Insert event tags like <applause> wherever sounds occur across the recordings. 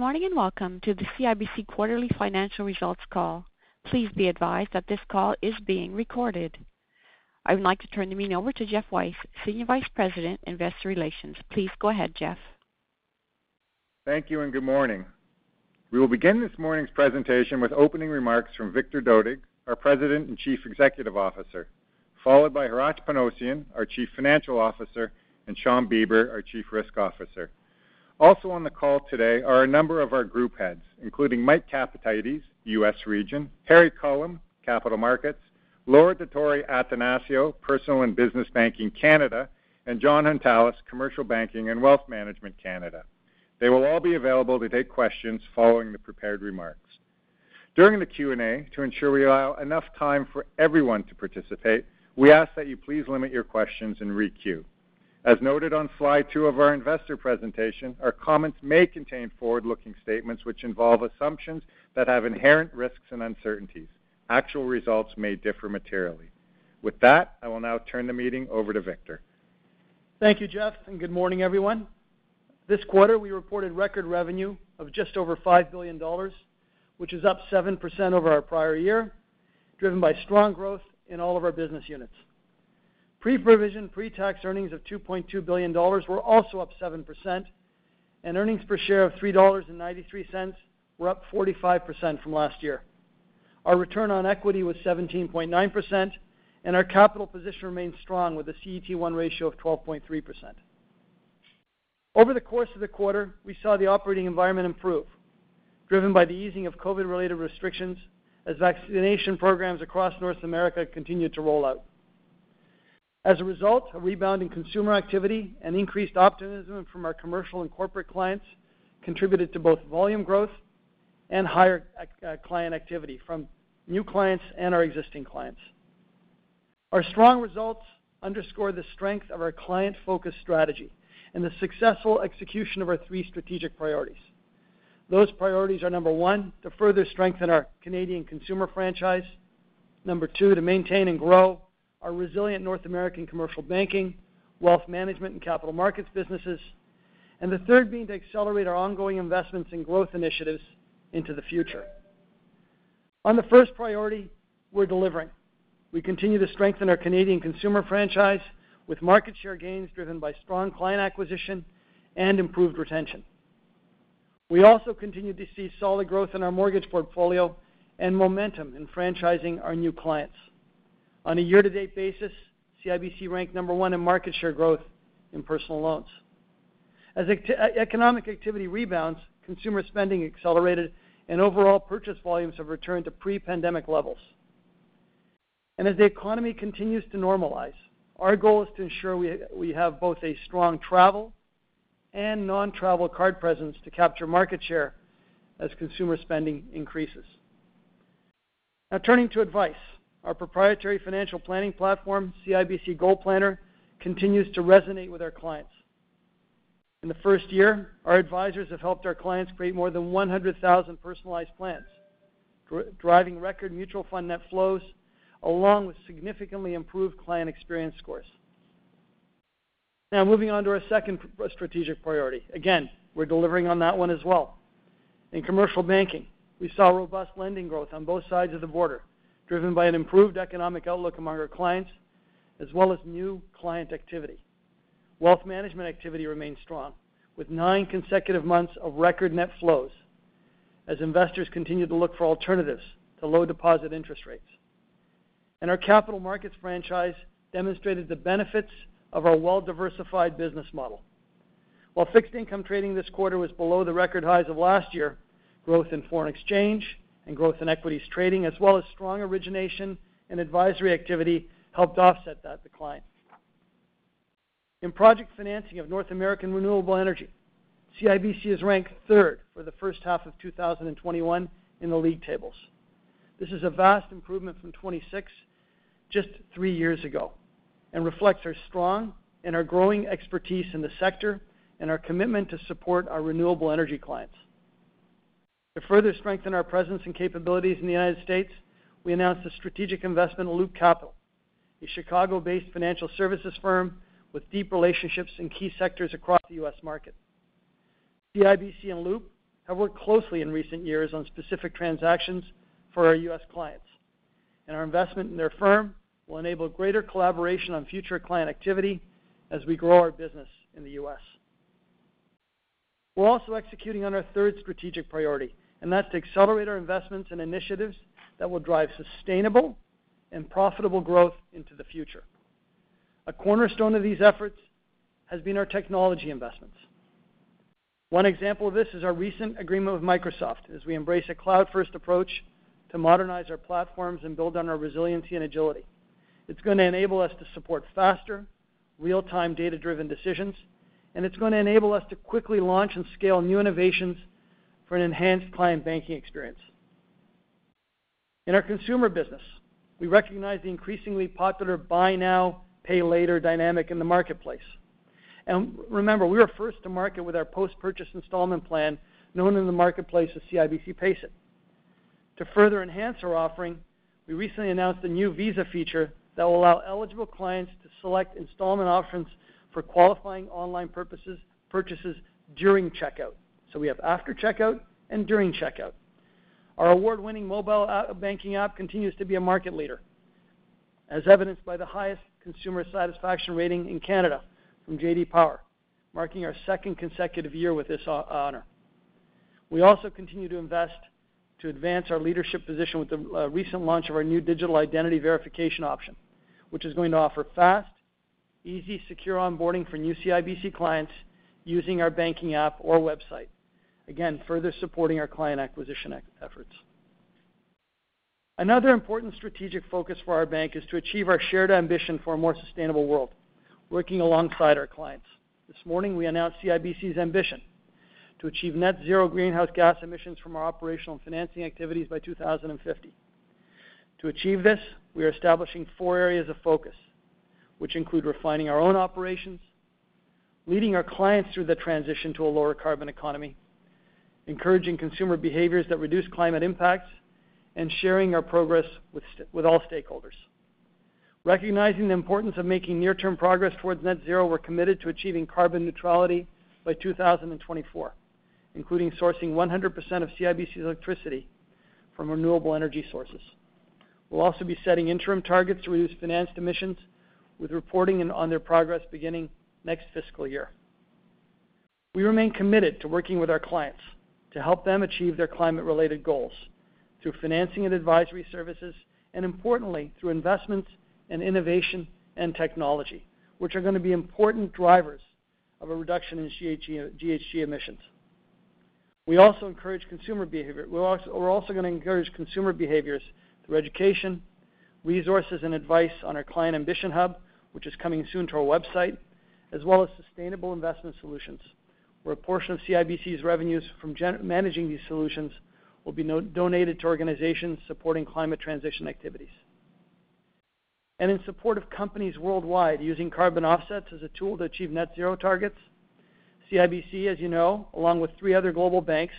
Morning, and welcome to the CIBC quarterly financial results call. Please be advised that this call is being recorded. I would like to turn the meeting over to Geoff Weiss, Senior Vice President, Investor Relations. Please go ahead, Geoff. Thank you and good morning. We will begin this morning's presentation with opening remarks from Victor Dodig, our President and Chief Executive Officer, followed by Hratch Panossian, our Chief Financial Officer, and Shawn Beber, our Chief Risk Officer. Also on the call today are a number of our group heads, including Mike Capatides, U.S. Region, Harry Culham, Capital Markets, Laura Dottori-Attanasio, Personal and Business Banking Canada, and Jon Hountalas, Commercial Banking and Wealth Management Canada. They will all be available to take questions following the prepared remarks. During the Q&A, to ensure we allow enough time for everyone to participate, we ask that you please limit your questions and re-queue. As noted on slide two of our investor presentation, our comments may contain forward-looking statements which involve assumptions that have inherent risks and uncertainties. Actual results may differ materially. With that, I will now turn the meeting over to Victor. Thank you, Geoff, and good morning, everyone. This quarter, we reported record revenue of just over 5 billion dollars, which is up 7% over our prior year, driven by strong growth in all of our business units. Pre-provision, pre-tax earnings of 2.2 billion dollars were also up 7%, and earnings per share of 3.93 dollars were up 45% from last year. Our return on equity was 17.9%, and our capital position remains strong with a CET1 ratio of 12.3%. Over the course of the quarter, we saw the operating environment improve, driven by the easing of COVID-related restrictions as vaccination programs across North America continued to roll out. As a result, a rebound in consumer activity and increased optimism from our commercial and corporate clients contributed to both volume growth and higher uh, client activity from new clients and our existing clients. Our strong results underscore the strength of our client-focused strategy and the successful execution of our three strategic priorities. Those priorities are, number one, to further strengthen our Canadian consumer franchise. Number two, to maintain and grow our resilient North American commercial banking, wealth management, and capital markets businesses. And the third being to accelerate our ongoing investments in growth initiatives into the future. On the first priority, we're delivering. We continue to strengthen our Canadian consumer franchise with market share gains driven by strong client acquisition and improved retention. We also continue to see solid growth in our mortgage portfolio and momentum in franchising our new clients. On a year-to-date basis, CIBC ranked number one in market share growth in personal loans. As economic activity rebounds, consumer spending accelerated, and overall purchase volumes have returned to pre-pandemic levels. And as the economy continues to normalize, our goal is to ensure we have both a strong travel and non-travel card presence to capture market share as consumer spending increases. Now turning to advice. Our proprietary financial planning platform, CIBC Goal Planner, continues to resonate with our clients. In the first year, our advisors have helped our clients create more than 100,000 personalized plans, driving record mutual fund net flows, along with significantly improved client experience scores. Now moving on to our second uh, strategic priority. Again, we're delivering on that one as well. In commercial banking, we saw robust lending growth on both sides of the border, driven by an improved economic outlook among our clients, as well as new client activity. Wealth management activity remains strong, with nine consecutive months of record net flows as investors continue to look for alternatives to low deposit interest rates. And our capital markets franchise demonstrated the benefits of our well-diversified business model. While fixed income trading this quarter was below the record highs of last year, growth in foreign exchange and growth in equities trading, as well as strong origination and advisory activity, helped offset that decline. In project financing of North American renewable energy, CIBC is ranked third for the first half of 2021 in the league tables. This is a vast improvement from 26 just three years ago and reflects our strong and our growing expertise in the sector and our commitment to support our renewable energy clients. To further strengthen our presence and capabilities in the United States, we announced a strategic investment in Loop Capital, a Chicago-based financial services firm with deep relationships in key sectors across the U.S. market. CIBC and Loop have worked closely in recent years on specific transactions for our U.S. clients, and our investment in their firm will enable greater collaboration on future client activity as we grow our business in the U.S. We're also executing on our third strategic priority, and that's to accelerate our investments and initiatives that will drive sustainable and profitable growth into the future. A cornerstone of these efforts has been our technology investments. One example of this is our recent agreement with Microsoft as we embrace a cloud-first approach to modernize our platforms and build on our resiliency and agility. It's going to enable us to support faster, real-time data-driven decisions, and it's going to enable us to quickly launch and scale new innovations for an enhanced client banking experience. In our consumer business, we recognize the increasingly popular buy now, pay later dynamic in the marketplace. And remember, we were first to market with our post-purchase installment plan, known in the marketplace as CIBC Pace It. To further enhance our offering, we recently announced a new Visa feature that will allow eligible clients to select installment options for qualifying online purposes, purchases during checkout. So we have after checkout and during checkout. Our award-winning mobile banking app continues to be a market leader, as evidenced by the highest consumer satisfaction rating in Canada from J.D. Power, marking our second consecutive year with this honor. We also continue to invest to advance our leadership position with the uh, recent launch of our new digital identity verification option, which is going to offer fast, easy, secure onboarding for new CIBC clients using our banking app or website. Again, further supporting our client acquisition efforts. Another important strategic focus for our bank is to achieve our shared ambition for a more sustainable world, working alongside our clients. This morning, we announced CIBC's ambition to achieve net zero greenhouse gas emissions from our operational and financing activities by 2050. To achieve this, we are establishing four areas of focus, which include refining our own operations, leading our clients through the transition to a lower carbon economy, encouraging consumer behaviors that reduce climate impacts, and sharing our progress with, all stakeholders. Recognizing the importance of making near-term progress towards net zero, we're committed to achieving carbon neutrality by 2024, including sourcing 100% of CIBC's electricity from renewable energy sources. We'll also be setting interim targets to reduce financed emissions, with reporting on their progress beginning next fiscal year. We remain committed to working with our clients to help them achieve their climate-related goals through financing and advisory services, and importantly, through investments in innovation and technology, which are going to be important drivers of a reduction in GHG emissions. We also encourage consumer behavior. We're also, going to encourage consumer behaviors through education, resources, and advice on our Client Ambition Hub, which is coming soon to our website, as well as sustainable investment solutions where a portion of CIBC's revenues from managing these solutions will be donated to organizations supporting climate transition activities. And in support of companies worldwide using carbon offsets as a tool to achieve net zero targets, CIBC, as you know, along with three other global banks,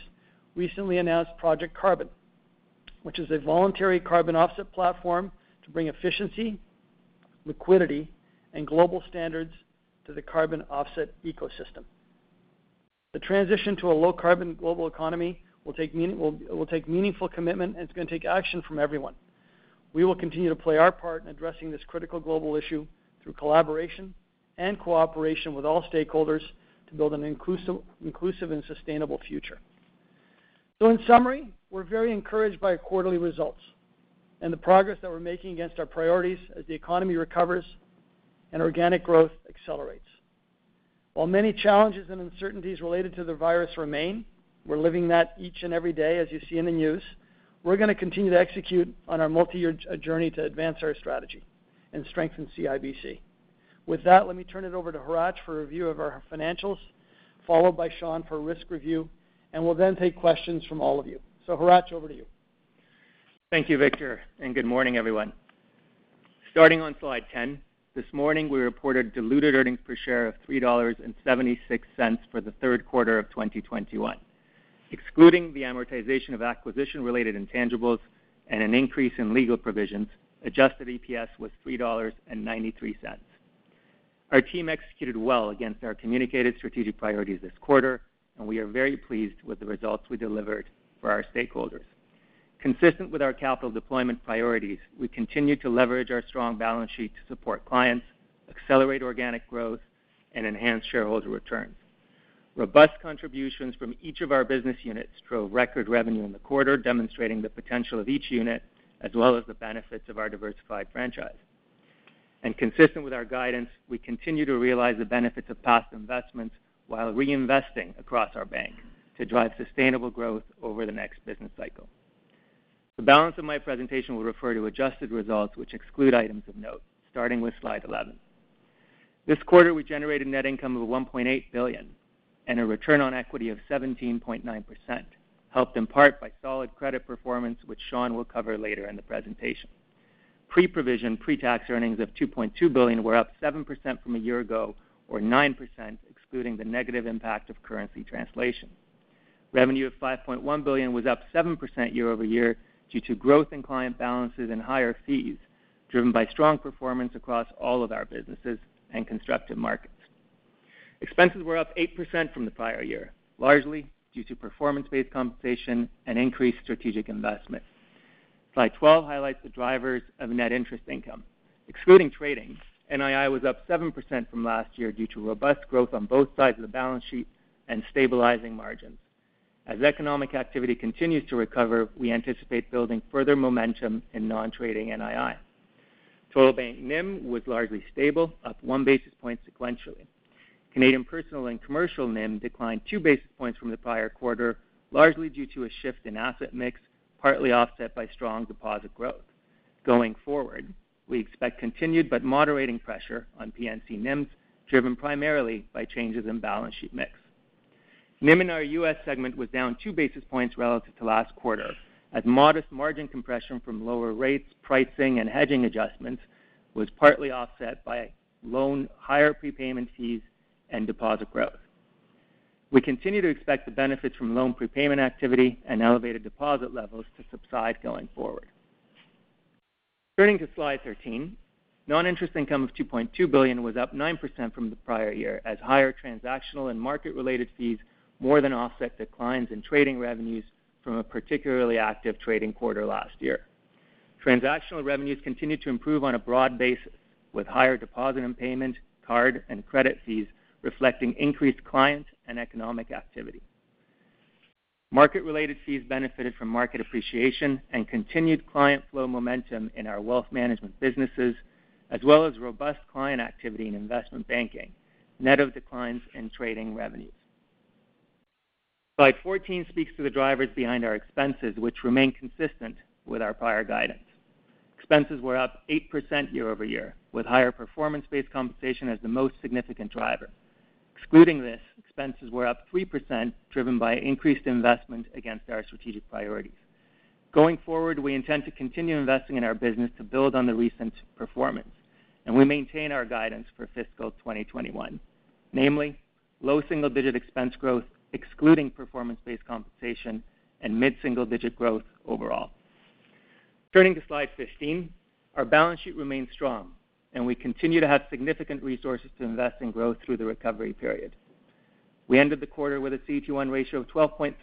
recently announced Project Carbon, which is a voluntary carbon offset platform to bring efficiency, liquidity, and global standards to the carbon offset ecosystem. The transition to a low-carbon global economy will take, meaningful commitment, and it's going to take action from everyone. We will continue to play our part in addressing this critical global issue through collaboration and cooperation with all stakeholders to build an inclusive, inclusive and sustainable future. So in summary, we're very encouraged by our quarterly results and the progress that we're making against our priorities as the economy recovers and organic growth accelerates. While many challenges and uncertainties related to the virus remain, we're living that each and every day, as you see in the news. We're going to continue to execute on our multi-year journey to advance our strategy and strengthen CIBC. With that, let me turn it over to Hratch for a review of our financials. followed by Shawn for a risk review, and we'll then take questions from all of you. Hratch, over to you. Thank you, Victor, and good morning, everyone. Starting on slide 10, this morning we reported diluted earnings per share of $3.76 for the third quarter of 2021. Excluding the amortization of acquisition-related intangibles and an increase in legal provisions, adjusted EPS was $3.93. Our team executed well against our communicated strategic priorities this quarter, and we are very pleased with the results we delivered for our stakeholders. Consistent with our capital deployment priorities, we continue to leverage our strong balance sheet to support clients, accelerate organic growth, and enhance shareholder returns. Robust contributions from each of our business units drove record revenue in the quarter, demonstrating the potential of each unit as well as the benefits of our diversified franchise. And Consistent with our guidance, we continue to realize the benefits of past investments while reinvesting across our bank to drive sustainable growth over the next business cycle. The balance of my presentation will refer to adjusted results, which exclude items of note, starting with slide 11. This quarter, we generated net income of 1.8 billion and a return on equity of 17.9%, helped in part by solid credit performance, which Shawn will cover later in the presentation. Pre-provision, pre-tax earnings of 2.2 billion were up 7% from a year ago or 9% excluding the negative impact of currency translation. Revenue of 5.1 billion was up 7% year-over-year due to growth in client balances and higher fees, driven by strong performance across all of our businesses and constructive markets. Expenses were up 8% from the prior year, largely due to performance-based compensation and increased strategic investment. Slide 12 highlights the drivers of net interest income. Excluding trading, NII was up 7% from last year due to robust growth on both sides of the balance sheet and stabilizing margins. As economic activity continues to recover, we anticipate building further momentum in non-trading NII. Total bank NIM was largely stable, up 1 basis point sequentially. Canadian personal and commercial NIM declined 2 basis points from the prior quarter, largely due to a shift in asset mix, partly offset by strong deposit growth. Going forward, we expect continued but moderating pressure on P&C NIMs, driven primarily by changes in balance sheet mix. NIM in our U.S. segment was down 2 basis points relative to last quarter, as modest margin compression from lower rates, pricing, and hedging adjustments was partly offset by loan higher prepayment fees and deposit growth. We continue to expect the benefits from loan prepayment activity and elevated deposit levels to subside going forward. Turning to slide 13, non-interest income of 2.2 billion was up 9% from the prior year as higher transactional and market-related fees more than offset declines in trading revenues from a particularly active trading quarter last year. Transactional revenues continued to improve on a broad basis, with higher deposit and payment, card, and credit fees reflecting increased client and economic activity. Market-related fees benefited from market appreciation and continued client flow momentum in our wealth management businesses, as well as robust client activity in investment banking, net of declines in trading revenues. Slide 14 speaks to the drivers behind our expenses, which remain consistent with our prior guidance. Expenses were up 8% year-over-year, with higher performance-based compensation as the most significant driver. Excluding this, expenses were up 3%, driven by increased investment against our strategic priorities. Going forward, we intend to continue investing in our business to build on the recent performance, and we maintain our guidance for fiscal 2021. Namely, low single-digit expense growth, excluding performance-based compensation, and mid-single-digit growth overall. Turning to slide 15, our balance sheet remains strong, and we continue to have significant resources to invest in growth through the recovery period. We ended the quarter with a CET1 ratio of 12.3%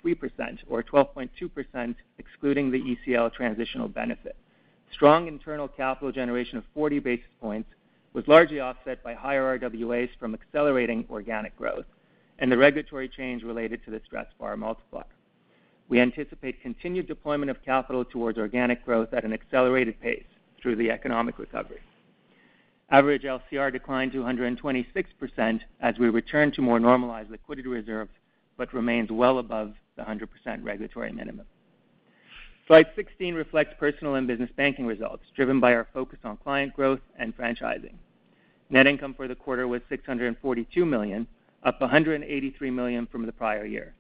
or 12.2% excluding the ECL transitional benefit. Strong internal capital generation of 40 basis points was largely offset by higher RWAs from accelerating organic growth and the regulatory change related to the stress VaR multiplier. We anticipate continued deployment of capital towards organic growth at an accelerated pace through the economic recovery. Average LCR declined to 126% as we return to more normalized liquidity reserves, but remains well above the 100% regulatory minimum. Slide 16 reflects personal and business banking results driven by our focus on client growth and franchising. Net income for the quarter was $642 million, up 183 million from the prior year.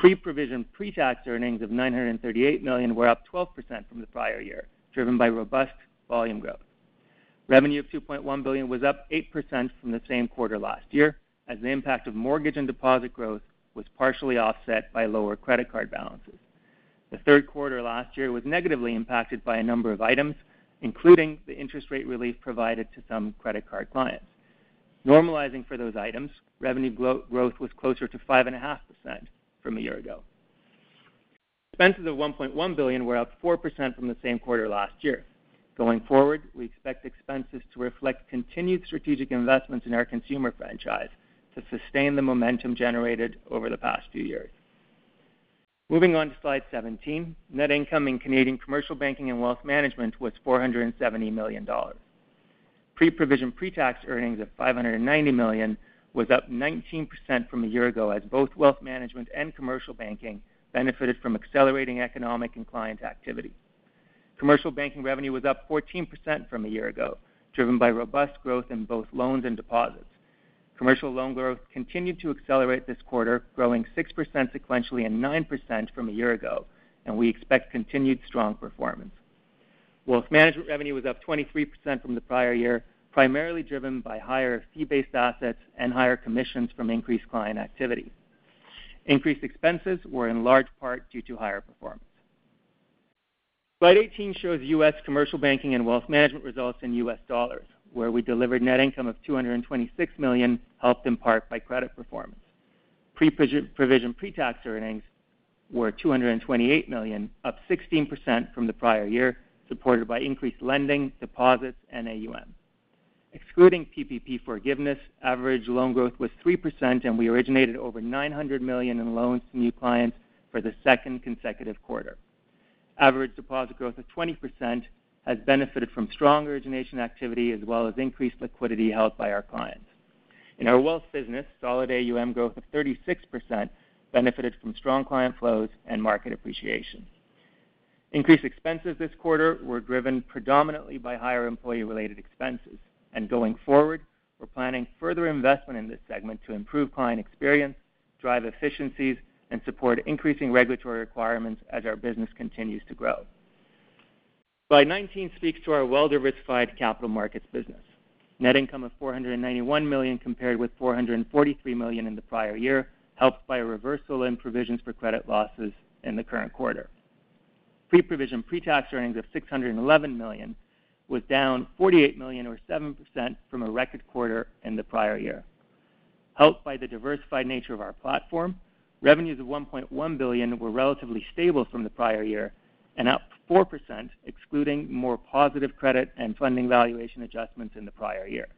Pre-provision, pre-tax earnings of 938 million were up 12% from the prior year, driven by robust volume growth. Revenue of 2.1 billion was up 8% from the same quarter last year, as the impact of mortgage and deposit growth was partially offset by lower credit card balances. The third quarter last year was negatively impacted by a number of items, including the interest rate relief provided to some credit card clients. Normalizing for those items, revenue growth was closer to 5.5% from a year ago. Expenses of 1.1 billion were up 4% from the same quarter last year. Going forward, we expect expenses to reflect continued strategic investments in our consumer franchise to sustain the momentum generated over the past few years. Moving on to slide 17. Net income in Canadian Commercial Banking and Wealth Management was $470 million. Pre-provision, pre-tax earnings of 590 million was up 19% from a year ago, as both Wealth Management and Commercial Banking benefited from accelerating economic and client activity. Commercial Banking revenue was up 14% from a year ago, driven by robust growth in both loans and deposits. Commercial loan growth continued to accelerate this quarter, growing 6% sequentially and 9% from a year ago, and we expect continued strong performance. Wealth Management revenue was up 23% from the prior year, primarily driven by higher fee-based assets and higher commissions from increased client activity. Increased expenses were in large part due to higher performance. Slide 18 shows U.S. Commercial Banking and Wealth Management results in U.S. dollars where we delivered net income of 226 million, helped in part by credit performance. Pre-provision, pre-tax earnings were 228 million, up 16% from the prior year, supported by increased lending, deposits, and AUM. Excluding PPP forgiveness, average loan growth was 3%, and we originated over 900 million in loans to new clients for the second consecutive quarter. Average deposit growth of 20% has benefited from strong origination activity as well as increased liquidity held by our clients. In our wealth business, solid AUM growth of 36% benefited from strong client flows and market appreciation. Increased expenses this quarter were driven predominantly by higher employee-related expenses. And going forward, we're planning further investment in this segment to improve client experience, drive efficiencies, and support increasing regulatory requirements as our business continues to grow. Slide 19 speaks to our well-diversified capital markets business. Net income of 491 million compared with 443 million in the prior year, helped by a reversal in provisions for credit losses in the current quarter. Pre-provision, pre-tax earnings of $611 million was down 48 million or 7% from a record quarter in the prior year. Helped by the diversified nature of our platform, revenues of 1.1 billion were relatively stable from the prior year and up 4%, excluding more positive credit and funding valuation adjustments in the prior year.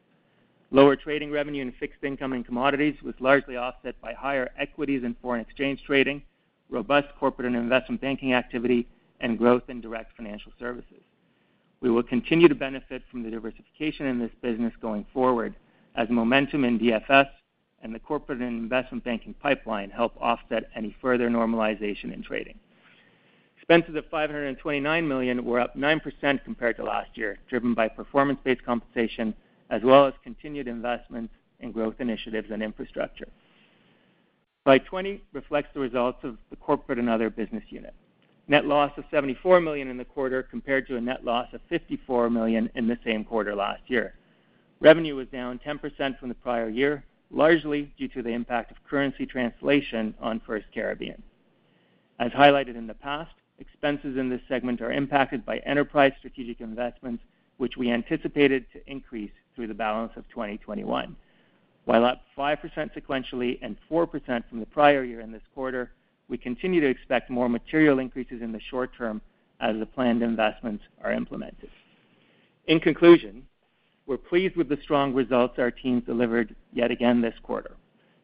Lower trading revenue in fixed income and commodities was largely offset by higher equities and foreign exchange trading, robust corporate and investment banking activity, and growth in direct financial services. We will continue to benefit from the diversification in this business going forward as momentum in DFS and the corporate and investment banking pipeline help offset any further normalization in trading. Expenses of 529 million were up 9% compared to last year, driven by performance-based compensation as well as continued investments in growth initiatives and infrastructure. Slide 20 reflects the results of the corporate and other business unit. Net loss of 74 million in the quarter compared to a net loss of 54 million in the same quarter last year. Revenue was down 10% from the prior year, largely due to the impact of currency translation on First Caribbean. As highlighted in the past, expenses in this segment are impacted by enterprise strategic investments, which we anticipated to increase through the balance of 2021. While up 5% sequentially and 4% from the prior year in this quarter, we continue to expect more material increases in the short term as the planned investments are implemented. In conclusion, we're pleased with the strong results our teams delivered yet again this quarter.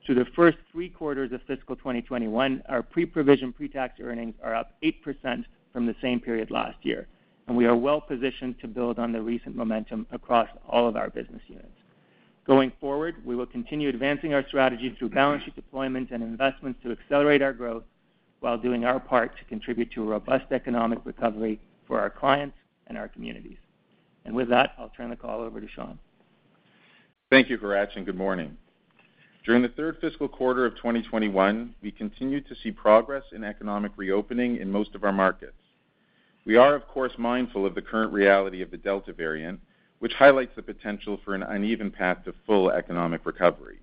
Through the first three quarters of fiscal 2021, our pre-provision, pre-tax earnings are up 8% from the same period last year, and we are well-positioned to build on the recent momentum across all of our business units. Going forward, we will continue advancing our strategy through balance sheet deployment and investments to accelerate our growth while doing our part to contribute to a robust economic recovery for our clients and our communities. And With that, I'll turn the call over to Shawn. Thank you, Hratch, and good morning. During the third fiscal quarter of 2021, we continued to see progress in economic reopening in most of our markets. We are, of course, mindful of the current reality of the Delta variant, which highlights the potential for an uneven path to full economic recovery.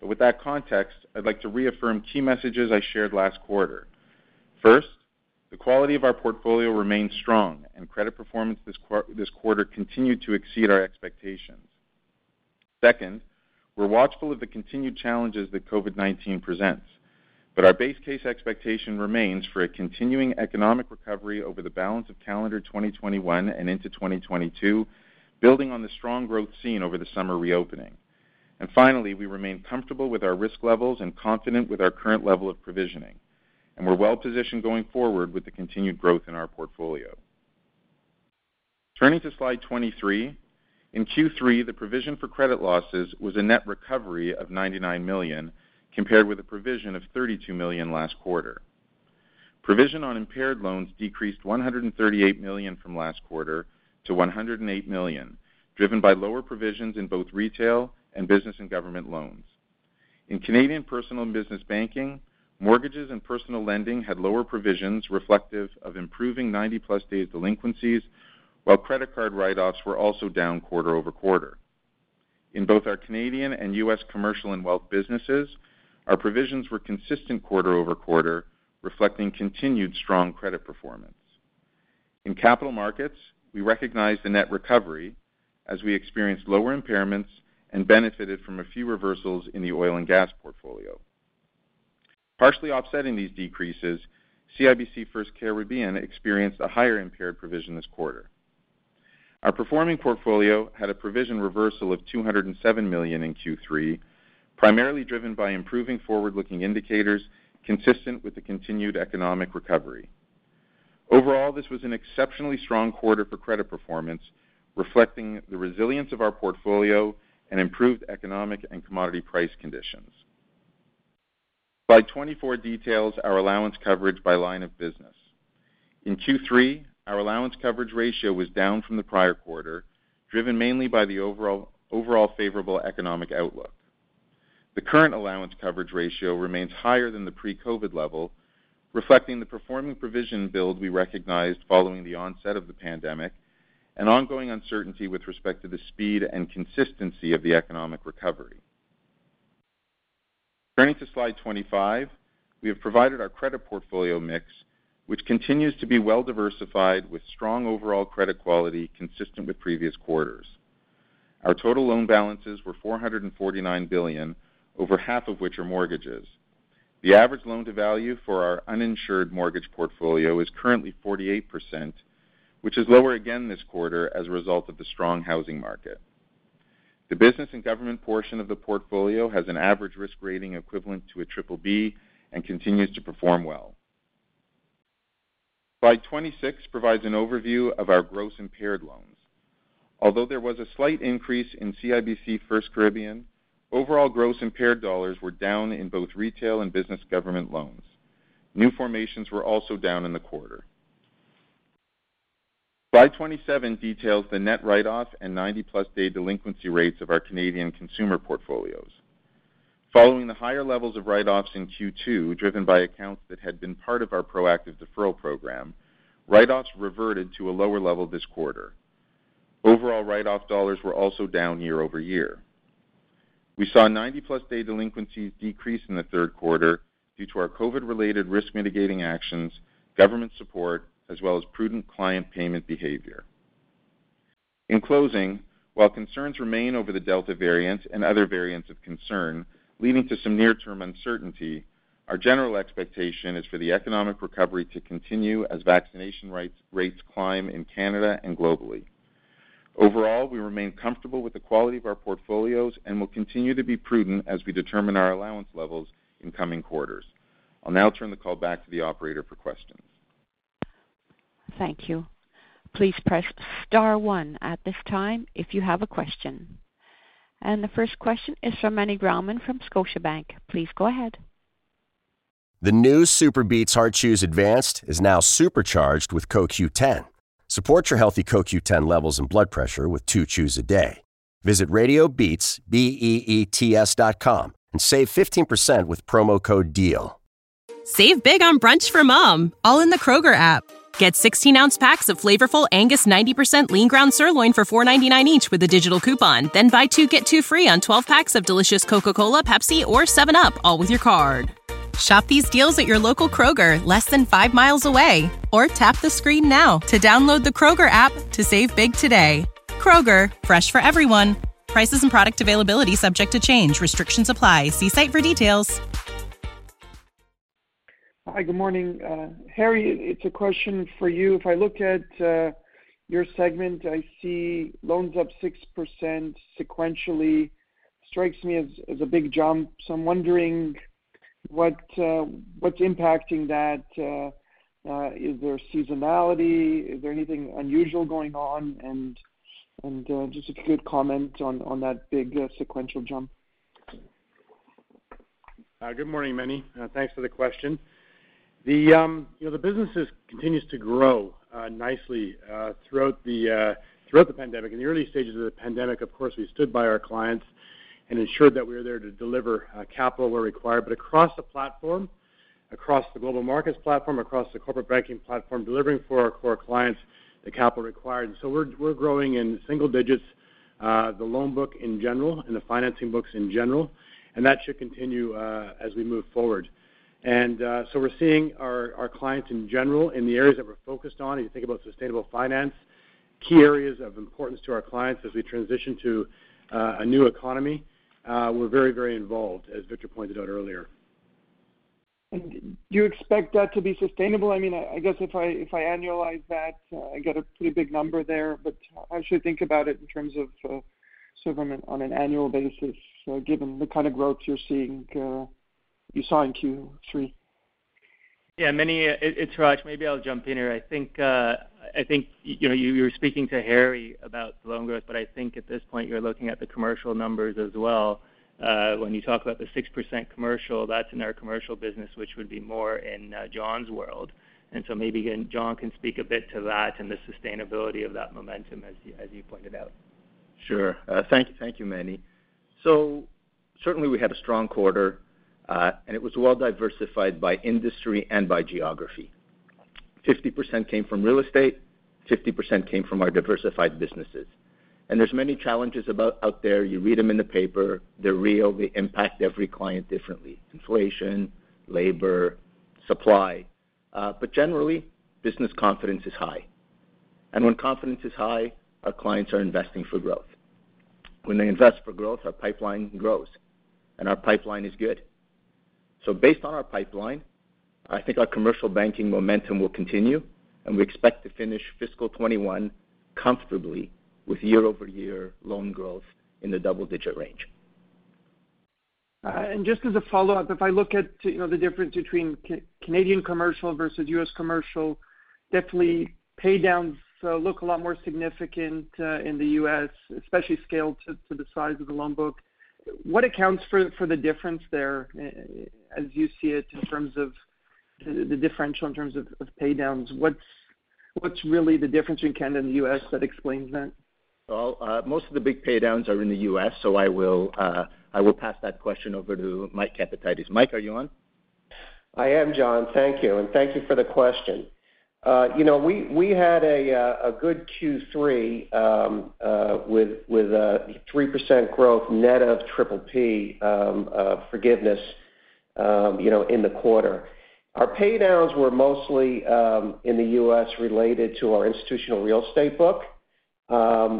But With that context, I'd like to reaffirm key messages I shared last quarter. First, the quality of our portfolio remains strong, and credit performance this quarter continued to exceed our expectations. Second, we're watchful of the continued challenges that COVID-19 presents, but our base case expectation remains for a continuing economic recovery over the balance of calendar 2021 and into 2022, building on the strong growth seen over the summer reopening. And Finally, we remain comfortable with our risk levels and confident with our current level of provisioning, and we're well-positioned going forward with the continued growth in our portfolio. Turning to slide 23, in Q3, the provision for credit losses was a net recovery of 99 million, compared with a provision of 32 million last quarter. Provision on impaired loans decreased 138 million from last quarter to 108 million, driven by lower provisions in both retail and business and government loans. In Canadian Personal and Business Banking, mortgages and personal lending had lower provisions reflective of improving 90-plus days delinquencies, while credit card write-offs were also down quarter-over-quarter. In both our Canadian and U.S. commercial and wealth businesses, our provisions were consistent quarter-over-quarter, reflecting continued strong credit performance. In capital markets, we recognized a net recovery as we experienced lower impairments and benefited from a few reversals in the oil and gas portfolio. Partially offsetting these decreases, CIBC FirstCaribbean experienced a higher impaired provision this quarter. Our performing portfolio had a provision reversal of 207 million in Q3, primarily driven by improving forward-looking indicators consistent with the continued economic recovery. Overall, this was an exceptionally strong quarter for credit performance, reflecting the resilience of our portfolio and improved economic and commodity price conditions. Slide 24 details our allowance coverage by line of business. In Q3, our allowance coverage ratio was down from the prior quarter, driven mainly by the overall favorable economic outlook. The current allowance coverage ratio remains higher than the pre-COVID level, reflecting the performing provision build we recognized following the onset of the pandemic and ongoing uncertainty with respect to the speed and consistency of the economic recovery. Turning to slide 25, we have provided our credit portfolio mix, which continues to be well-diversified with strong overall credit quality consistent with previous quarters. Our total loan balances were 449 billion, over half of which are mortgages. The average loan-to-value for our uninsured mortgage portfolio is currently 48%, which is lower again this quarter as a result of the strong housing market. The business and government portion of the portfolio has an average risk rating equivalent to a BBB and continues to perform well. Slide 26 provides an overview of our gross impaired loans. Although there was a slight increase in CIBC FirstCaribbean, overall gross impaired dollars were down in both retail and business government loans. New formations were also down in the quarter. Slide 27 details the net write-off and 90-plus day delinquency rates of our Canadian consumer portfolios. Following the higher levels of write-offs in Q2, driven by accounts that had been part of our proactive deferral program, write-offs reverted to a lower level this quarter. Overall write-off dollars were also down year-over-year. We saw 90-plus day delinquencies decrease in the third quarter due to our COVID-related risk mitigating actions, government support, as well as prudent client payment behavior. In closing, while concerns remain over the Delta variant and other variants of concern, leading to some near-term uncertainty, our general expectation is for the economic recovery to continue as vaccination rates climb in Canada and globally. Overall, we remain comfortable with the quality of our portfolios and will continue to be prudent as we determine our allowance levels in coming quarters. I'll now turn the call back to the operator for questions. Thank you. Please press star one at this time if you have a question. And The first question is from Meny Grauman from Scotiabank. Please go ahead. The new Super Beets Heart Chews Advanced is now supercharged with CoQ10. Support your healthy CoQ10 levels and blood pressure with two chews a day. Visit RadioBeets, B-E-E-T-S dot com and save 15% with promo code DEAL. Save big on brunch for mom, all in the Kroger app. Get 16 ounce packs of flavorful Angus 90% lean ground sirloin for $4.99 each with a digital coupon. Then buy two get two free on 12 packs of delicious Coca Cola, Pepsi, or 7UP, all with your card. Shop these deals at your local Kroger, less than five miles away. Or tap the screen now to download the Kroger app to save big today. Kroger, fresh for everyone. Prices and product availability subject to change. Restrictions apply. See site for details. Hi, good morning. Uh, Harry, it's a question for you. If I look at uh, your segment, I see loans up 6% sequentially. Strikes me as a big jump. So I'm wondering Uh, what's impacting that. Uh, uh, is there seasonality? Is there anything unusual going on? And just if you could comment on that big sequential jump. Good morning, Meny. Thanks for the question. The um, business continues to grow nicely throughout the pandemic. In the early stages of the pandemic, of course, we stood by our clients and ensured that we were there to deliver uh, capital where required. But across the platform, across the global markets platform, across the corporate banking platform, delivering for our core clients the capital required. So we're growing in single digits, uh, the loan book in general and the financing books in general, and that should continue uh, as we move forward. And so we're seeing our clients in general in the areas that we're focused on. If you think about sustainable finance, key areas of importance to our clients as we transition to a new economy, Uh, we're very, very involved, as Victor pointed out earlier. Do you expect that to be sustainable? I mean, I guess if I annualize that, uh, I get a pretty big number there. But how should think about it in terms of uh, sort of on an annual basis, given the kind of growth you're seeing, you saw in Q3? Yeah, Meny, it's Hratch. Maybe I'll jump in here. I think uh I think you know, you were speaking to Harry about loan growth, but I think at this point you're looking at the commercial numbers as well. Uh, when you talk about the 6% commercial, that's in our commercial business, which would be more in uh, Jon's world. And so maybe again, Jon can speak a bit to that and the sustainability of that momentum as as you pointed out. Sure. Uh, thank you, Meny. Certainly we had a strong quarter, and it was well diversified by industry and by geography. 50% came from real estate, 50% came from our diversified businesses. And There's many challenges out there. You read them in the paper. They're real. They impact every client differently. Inflation, labor, supply. Uh, but Generally, business confidence is high. And When confidence is high, our clients are investing for growth. When they invest for growth, our pipeline grows, and our pipeline is good. So based on our pipeline, I think our commercial banking momentum will continue, and we expect to finish fiscal 2021 comfortably with year-over-year loan growth in the double-digit range. Uh and just as a follow-up, if I look at, you know, the difference between Canadian commercial versus U.S. commercial, definitely pay downs look a lot more significant in the U.S., especially scaled to the size of the loan book. What accounts for the difference there eh, as you see it in terms of the differential in terms of pay downs? What's really the difference between Canada and the U.S. that explains that? Well, uh, most of the big pay downs are in the U.S., so uh, I will pass that question over to Mike Capatides. Mike, are you on? I am, Jon. Thank you, and thank you for the question. Uh, you know, we had a uh, a good Q3 um, uh, with 3% growth net of PPP um, forgiveness, um, you know, in the quarter. Our pay downs were mostly in the U.S. related to our institutional real estate book,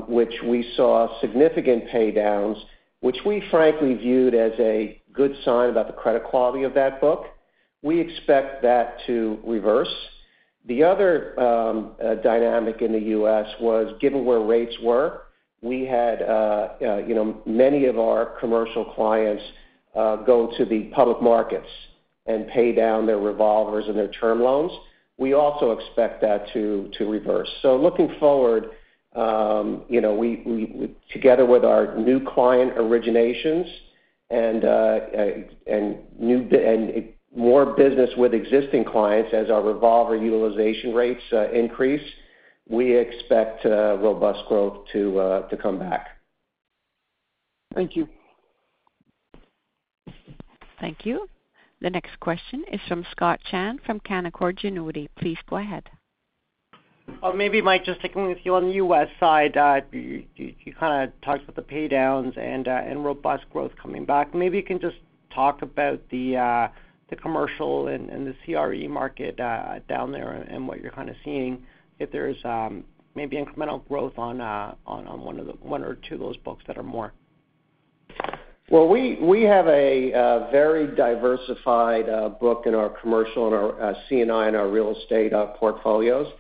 which we saw significant pay downs, which we frankly viewed as a good sign about the credit quality of that book. We expect that to reverse. The other um, uh, dynamic in the U.S. was given where rates were, we had uh, uh, you know, many of our commercial clients go to the public markets and pay down their revolvers and their term loans. We also expect that to reverse. So looking forward, um, you know, we together with our new client originations and and new and more business with existing clients as our revolver utilization rates uh, increase, we expect uh, robust growth uh, to come back. Thank you. Thank you. The next question is from Scott Chan from Canaccord Genuity. Please go ahead. Maybe, Mike, just sticking with you on the U.S. side, you kind of talked about the paydowns and robust growth coming back. Maybe you can just talk about the commercial and the CRE market uh, down there and what you're kind of seeing, if there's um, maybe incremental growth on uh, one or two of those books that are more. Well, we have a uh, very diversified book in our commercial and our C&I and our real estate portfolios.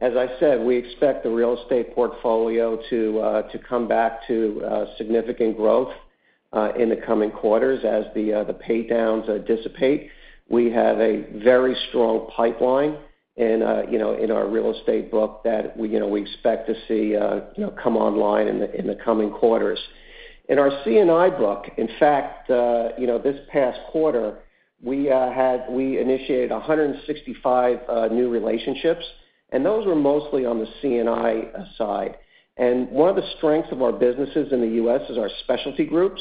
As I said, we expect the real estate portfolio to come back to significant growth in the coming quarters as the pay downs dissipate. We have a very strong pipeline in uh, you know in our real estate book that we you know we expect to see uh, you know come online in the in the coming quarters. In our C&I book, in fact, uh, you know this past quarter, we uh had we initiated 165 new relationships, and those were mostly on the C&I side. And one of the strengths of our businesses in the U.S. is our specialty groups,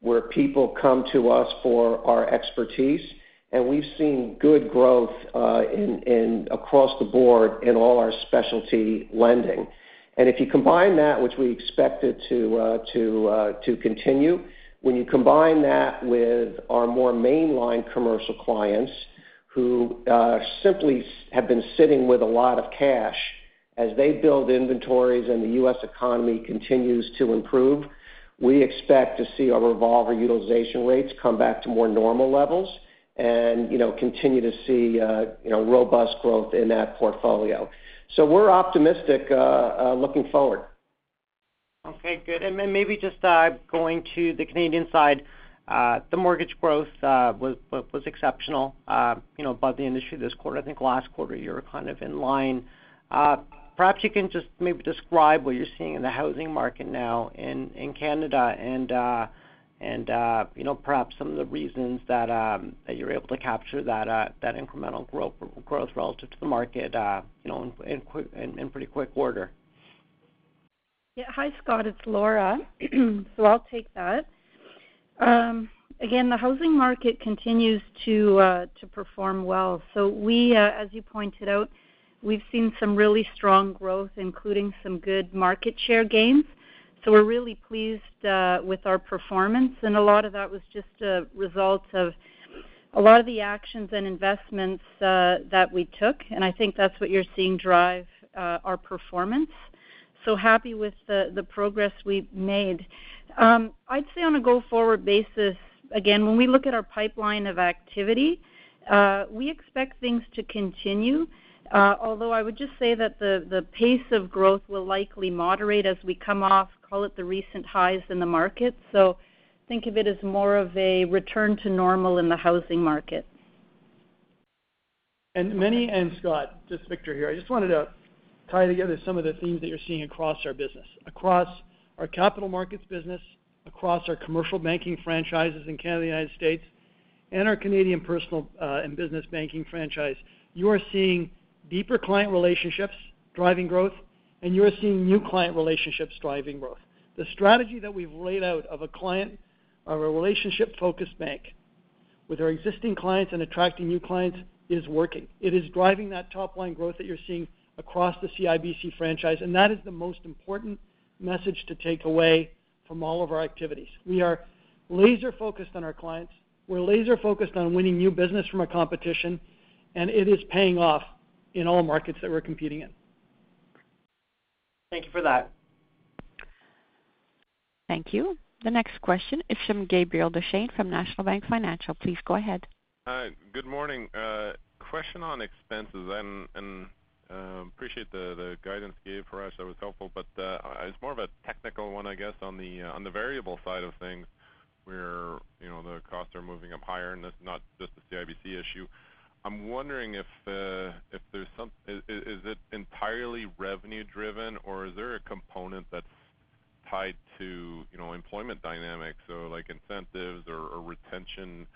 where people come to us for our expertise, and we've seen good growth uh, in across the board in all our specialty lending. And if you combine that, which we expect it uh, to uh to continue, when you combine that with our more mainline commercial clients who uh, simply have been sitting with a lot of cash as they build inventories and the U.S. economy continues to improve, we expect to see our revolver utilization rates come back to more normal levels you know, continue to see, uh, you know, robust growth in that portfolio. So we're optimistic uh, uh, looking forward. Okay, good. And maybe just going to the Canadian side, the mortgage growth uh was was exceptional, you know, above the industry this quarter. I think last quarter you were kind of in line. Perhaps you can just maybe describe what you're seeing in the housing market now in in Canada and, you know, perhaps some of the reasons that um that you're able to capture that uh that incremental growth relative to the market, you know, in in pretty quick order. Yeah. Hi, Scott, it's Laura. <clears throat> So I'll take that. Again, the housing market continues to uh to perform well. So we, as you pointed out, we've seen some really strong growth, including some good market share gains. So we're really pleased uh, with our performance, and a lot of that was just a result of a lot of the actions and investments uh, that we took, and I think that's what you're seeing drive uh, our performance. So happy with the progress we've made. Um, I'd say on a go-forward basis, again, when we look at our pipeline of activity, we expect things to continue. Although I would just say that the pace of growth will likely moderate as we come off, call it the recent highs in the market. So think of it as more of a return to normal in the housing market. And Meny and Scott, just Victor here. I just wanted to tie together some of the themes that you're seeing across our business, across our capital markets business, across our commercial banking franchises in Canada and the United States, and our Canadian personal uh, and business banking franchise. You are seeing deeper client relationships driving growth, and you are seeing new client relationships driving growth. The strategy that we've laid out of a client of a relationship-focused bank with our existing clients and attracting new clients is working. It is driving that top-line growth that you're seeing across the CIBC franchise, and that is the most important message to take away from all of our activities. We are laser-focused on our clients. We're laser-focused on winning new business from our competition, and it is paying off in all markets that we're competing in. Thank you for that. Thank you. The next question is from Gabriel Dechaine from National Bank Financial. Please go ahead. Hi. Good morning. Uh, question on expenses, and uh, appreciate the guidance you gave us. That was helpful. But uh, it's more of a technical one, I guess, on the variable side of things where, you know, the costs are moving up higher, and that's not just a CIBC issue. I'm wondering if there's some. is it entirely revenue driven, or is there a component that's tied to, you know, employment dynamics, so like incentives or retention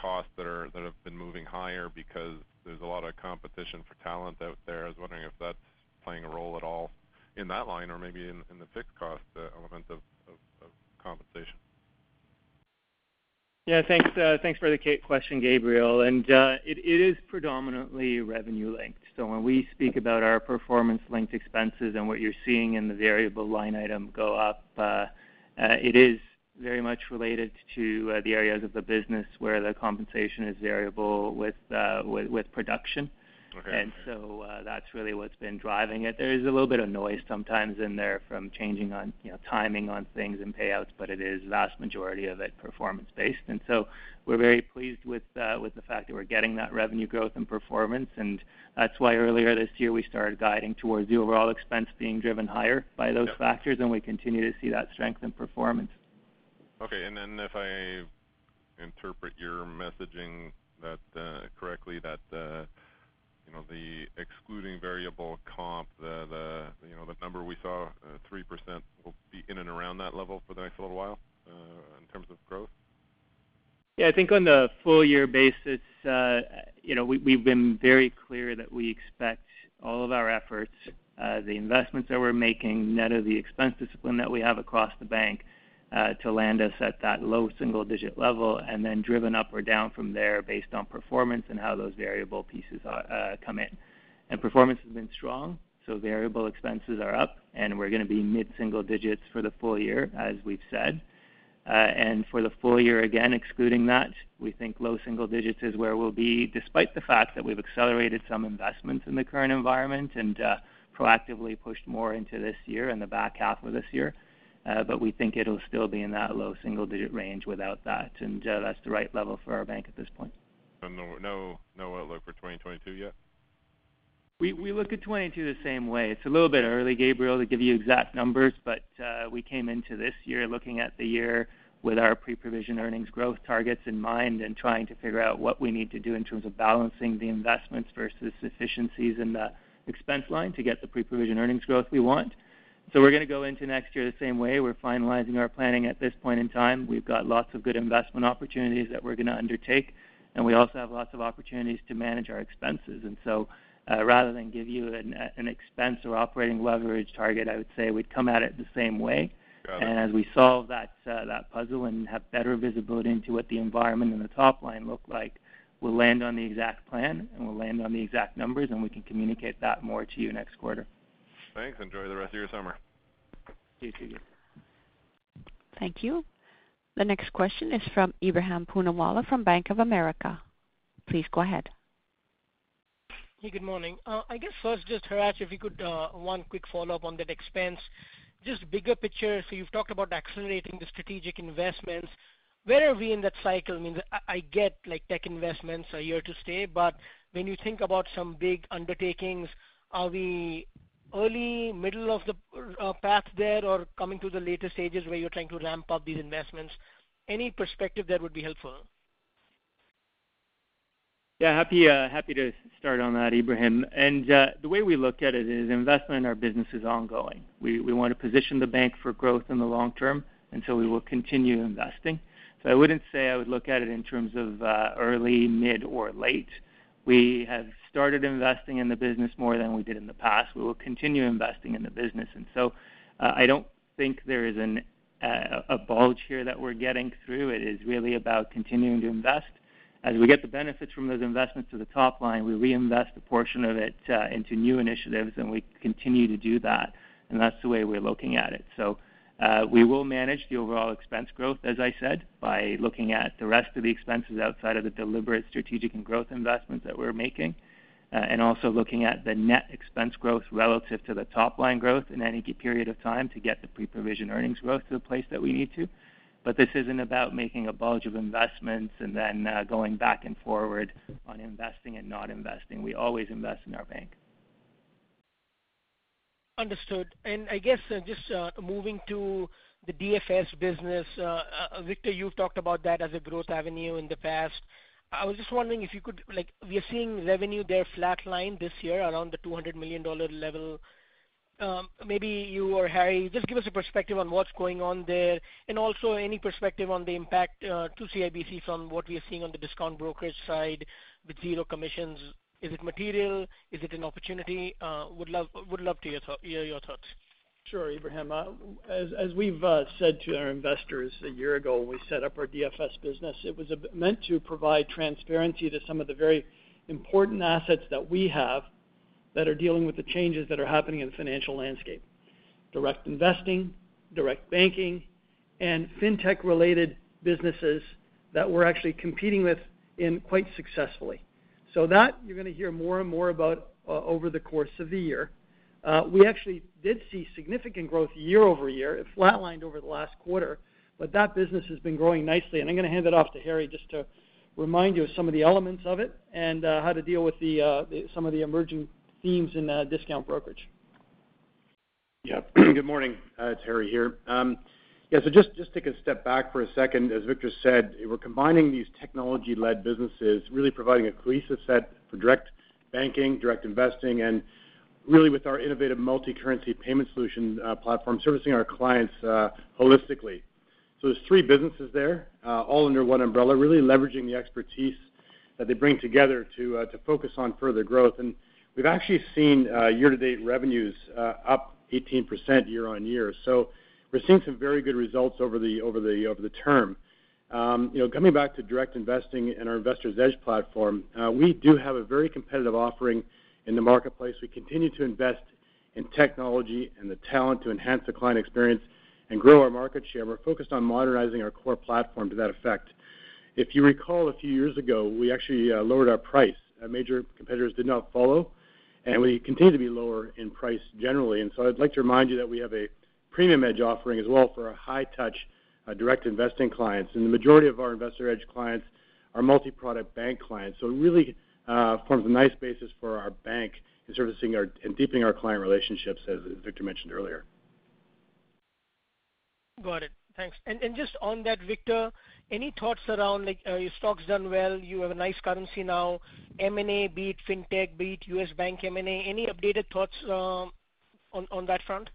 costs that have been moving higher because there's a lot of competition for talent out there? I was wondering if that's playing a role at all in that line or maybe in the fixed cost element of compensation. Yeah, thanks Thanks for the question, Gabriel. And uh it is predominantly revenue linked. So when we speak about our performance-linked expenses and what you're seeing in the variable line item go up, it is very much related to the areas of the business where the compensation is variable with uh with production. Okay. And so uh, that's really what's been driving it. There is a little bit of noise sometimes in there from changing on, you know, timing on things and payouts, but it is vast majority of it performance-based. And so we're very pleased with uh, the fact that we're getting that revenue growth and performance, and that's why earlier this year we started guiding towards the overall expense being driven higher by those factors, and we continue to see that strength in performance. Okay. And then if I interpret your messaging that uh, correctly, that uh, you know, the excluding variable comp, the you know, the number we saw, uh, 3% will be in and around that level for the next little while, uh, in terms of growth? Yeah. I think on the full year basis, uh, you know, we've been very clear that we expect all of our efforts, the investments that we're making, net of the expense discipline that we have across the bank, Uh, to land us at that low single digit level and then driven up or down from there based on performance and how those variable pieces uh, come in. And performance has been strong, so variable expenses are up, and we're gonna be mid-single digits for the full year, as we've said. Uh and for the full year, again, excluding that, we think low single digits is where we'll be, despite the fact that we've accelerated some investments in the current environment and uh, proactively pushed more into this year and the back half of this year. Uh, but we think it'll still be in that low single digit range without that. And uh, that's the right level for our bank at this point. So no outlook for 2022 yet? We look at 2022 the same way. It's a little bit early, Gabriel, to give you exact numbers, but uh, we came into this year looking at the year with our pre-provision earnings growth targets in mind and trying to figure out what we need to do in terms of balancing the investments versus efficiencies in the expense line to get the pre-provision earnings growth we want. So we're gonna go into next year the same way. We're finalizing our planning at this point in time. We've got lots of good investment opportunities that we're gonna undertake, and we also have lots of opportunities to manage our expenses. And so uh, rather than give you an expense or operating leverage target, I would say we'd come at it the same way. And. As we solve that uh, that puzzle and have better visibility into what the environment and the top line look like, we'll land on the exact plan, and we'll land on the exact numbers, and we can communicate that more to you next quarter. Thanks. Enjoy the rest of your summer. You too. Thank you. The next question is from Ebrahim Poonawala from Bank of America. Please go ahead. Hey, good morning. Uh, I guess first, just Hratch, if you could, uh, one quick follow-up on that expense. Just bigger picture, so you've talked about accelerating the strategic investments. Where are we in that cycle? I mean, I get like tech investments are here to stay, but when you think about some big undertakings, are we early, middle of the uh, path there or coming to the later stages where you're trying to ramp up these investments? Any perspective there would be helpful. Yeah, uh, happy to start on that, Ebrahim. Uh, the way we look at it is investment in our business is ongoing. We want to position the bank for growth in the long term, and so we will continue investing. So I wouldn't say I would look at it in terms of early, mid, or late. We have started investing in the business more than we did in the past. We will continue investing in the business. And so uh, I don't think there is a bulge here that we're getting through. It is really about continuing to invest. As we get the benefits from those investments to the top line, we reinvest a portion of it into new initiatives, and we continue to do that. And that's the way we're looking at it. Uh, we will manage the overall expense growth, as I said, by looking at the rest of the expenses outside of the deliberate strategic and growth investments that we're making, uh, and also looking at the net expense growth relative to the top line growth in any period of time to get the pre-provision earnings growth to the place that we need to. But this isn't about making a bulge of investments and then uh, going back and forward on investing and not investing. We always invest in our bank. Understood. And I guess uh, just uh, moving to the DFS business, uh, Victor, you've talked about that as a growth avenue in the past. I was just wondering if you could like, we are seeing revenue there flatline this year around the 200 million dollar level. Um, maybe you or Harry, just give us a perspective on what's going on there, and also any perspective on the impact to CIBC from what we are seeing on the discount brokerage side with zero commissions. Is it material? Is it an opportunity? Uh, would love would love to hear your thoughts. Sure, Ebrahim. Uh, as we've uh, said to our investors a year ago when we set up our DFS business, it was meant to provide transparency to some of the very important assets that we have that are dealing with the changes that are happening in the financial landscape. Direct investing, direct banking, and fintech-related businesses that we're actually competing with in quite successfully. So that you're gonna hear more and more about uh, over the course of the year. Uh, we actually did see significant growth year-over-year. It flatlined over the last quarter, but that business has been growing nicely. And I'm gonna hand it off to Harry just to remind you of some of the elements of it and uh, how to deal with some of the emerging themes in discount brokerage. Yeah. <clears throat> Good morning. It's Harry here. Um, Just just take a step back for a second. As Victor said, we're combining these technology-led businesses, really providing a cohesive set for direct banking, direct investing, and really with our innovative multi-currency payment solution uh, platform, servicing our clients uh, holistically. So there's three businesses there, uh, all under one umbrella, really leveraging the expertise that they bring together to to focus on further growth. And we've actually seen year-to-date revenues up 18% year-on-year. We're seeing some very good results over the over the over the term. Um, you know, coming back to direct investing in our Investor's Edge platform, uh, we do have a very competitive offering in the marketplace. We continue to invest in technology and the talent to enhance the client experience and grow our market share. We're focused on modernizing our core platform to that effect. If you recall, a few years ago, we actually uh, lowered our price. Uh, major competitors did not follow, and we continue to be lower in price generally. And so I'd like to remind you that we have a Premium Edge offering as well for our high-touch uh, direct investing clients. And the majority of our Investor Edge clients are multi-product bank clients. So it really uh, forms a nice basis for our bank in servicing our and deepening our client relationships, as Victor mentioned earlier. Got it. Thanks. Just on that, Victor, any thoughts around, like, uh, your stock's done well, you have a nice currency now, M&A, be it fintech, be it U.S. bank M&A, any updated thoughts um, on on that front?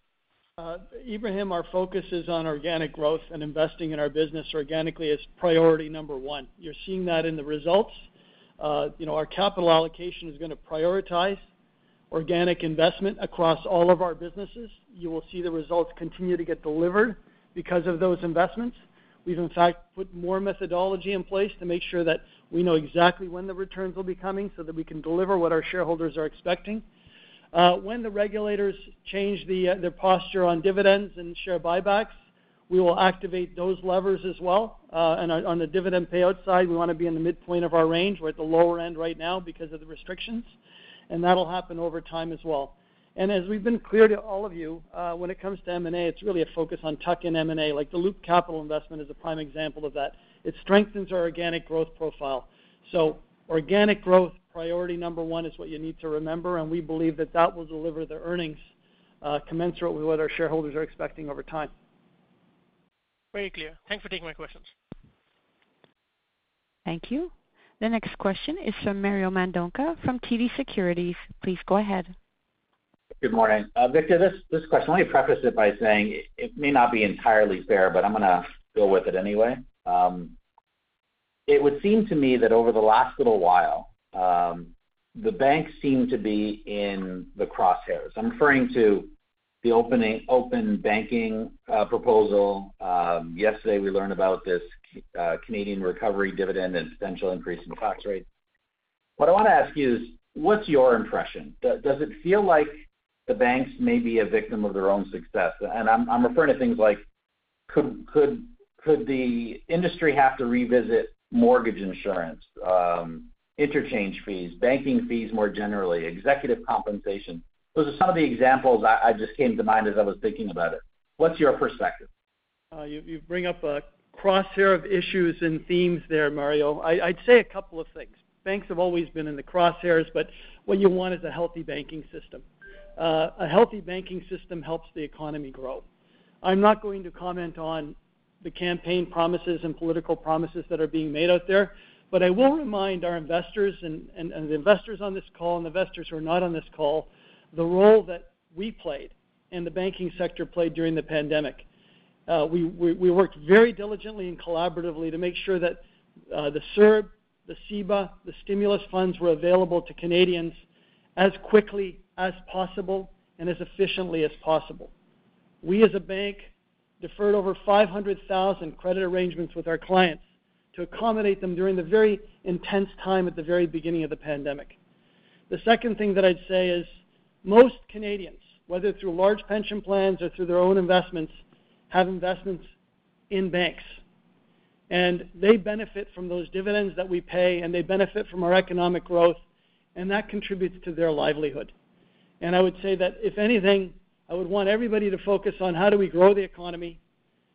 Uh, Ebrahim, our focus is on organic growth and investing in our business organically as priority number one. You're seeing that in the results. Uh, you know, our capital allocation is gonna prioritize organic investment across all of our businesses. You will see the results continue to get delivered because of those investments. We've in fact put more methodology in place to make sure that we know exactly when the returns will be coming so that we can deliver what our shareholders are expecting. Uh, when the regulators change uh, their posture on dividends and share buybacks, we will activate those levers as well. Uh, and on the dividend payout side, we wanna be in the midpoint of our range. We're at the lower end right now because of the restrictions, and that'll happen over time as well. And as we've been clear to all of you, when it comes to M&A, it's really a focus on tuck-in M&A, like the Loop Capital investment is a prime example of that. It strengthens our organic growth profile. So organic growth, priority number one is what you need to remember, and we believe that that will deliver the earnings, uh, commensurate with what our shareholders are expecting over time. Very clear. Thanks for taking my questions. Thank you. The next question is from Mario Mendonca from TD Securities. Please go ahead. Good morning. Uh, Victor, this question, let me preface it by saying it may not be entirely fair, but I'm gonna go with it anyway. Um, it would seem to me that over the last little while, Um, the banks seem to be in the crosshairs. I'm referring to the opening open banking uh, proposal. Um, yesterday, we learned about this uh, Canadian Recovery Dividend and potential increase in tax rate. What I wanna ask you is, what's your impression? Does it feel like the banks may be a victim of their own success? And I'm I'm referring to things like could the industry have to revisit mortgage insurance, um, interchange fees, banking fees more generally, executive compensation? Those are some of the examples I just came to mind as I was thinking about it. What's your perspective? Uh, you bring up a crosshair of issues and themes there, Mario. I'd say a couple of things. Banks have always been in the crosshairs, but what you want is a healthy banking system. Uh, a healthy banking system helps the economy grow. I'm not going to comment on the campaign promises and political promises that are being made out there, but I will remind our investors and the investors on this call and investors who are not on this call, the role that we played and the banking sector played during the pandemic. Uh, we worked very diligently and collaboratively to make sure that uh, the CERB, the CEBA, the stimulus funds were available to Canadians as quickly as possible and as efficiently as possible. we as a bank deferred over 500,000 credit arrangements with our clients to accommodate them during the very intense time at the very beginning of the pandemic. The second thing that I'd say is most Canadians, whether through large pension plans or through their own investments, have investments in banks. And they benefit from those dividends that we pay, and they benefit from our economic growth, and that contributes to their livelihood. And I would say that if anything, I would want everybody to focus on how do we grow the economy,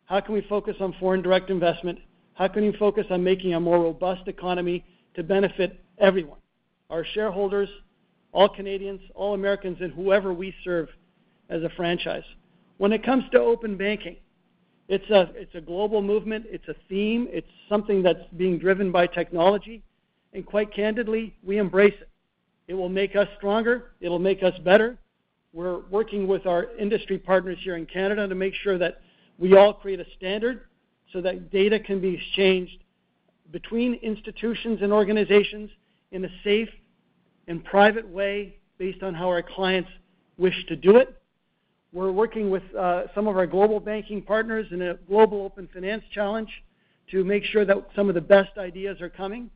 how can we focus on foreign direct investment, how can you focus on making a more robust economy to benefit everyone, our shareholders, all Canadians, all Americans, and whoever we serve as a franchise. When it comes to open banking, it's a, global movement, it's a theme, it's something that's being driven by technology, and quite candidly, we embrace it. It will make us stronger, it'll make us better. We're working with our industry partners here in Canada to make sure that we all create a standard so that data can be exchanged between institutions and organizations in a safe and private way based on how our clients wish to do it. We're working with uh, some of our global banking partners in a global open finance challenge to make sure that some of the best ideas are coming.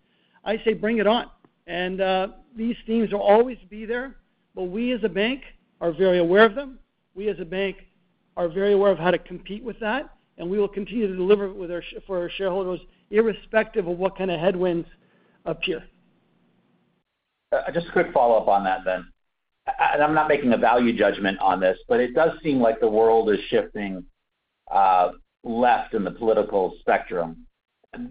I say bring it on. And uh, these themes will always be there, but we as a bank are very aware of them. We as a bank are very aware of how to compete with that, and we will continue to deliver for our shareholders irrespective of what kind of headwinds appear. Uh, just a quick follow-up on that then. And I'm not making a value judgment on this, but it does seem like the world is shifting uh, left in the political spectrum.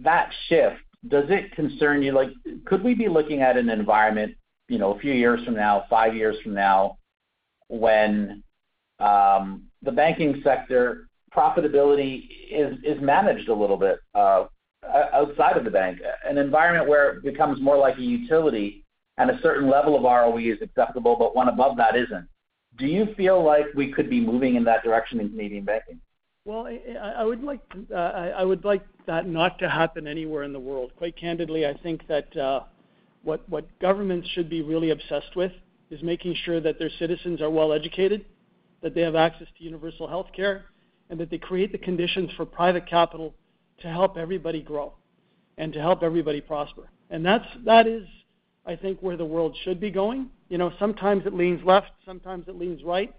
That shift, does it concern you? Like, could we be looking at an environment, you know, a few years from now, five years from now, when um, the banking sector profitability is, managed a little bit uh, outside of the bank, an environment where it becomes more like a utility and a certain level of ROE is acceptable, but one above that isn't. Do you feel like we could be moving in that direction in Canadian banking? Well, I would like uh, would like that not to happen anywhere in the world. Quite candidly, I think that uh, what what governments should be really obsessed with is making sure that their citizens are well educated, that they have access to universal health care, and that they create the conditions for private capital to help everybody grow and to help everybody prosper. And that's that is I think, where the world should be going. You know, sometimes it leans left, sometimes it leans right,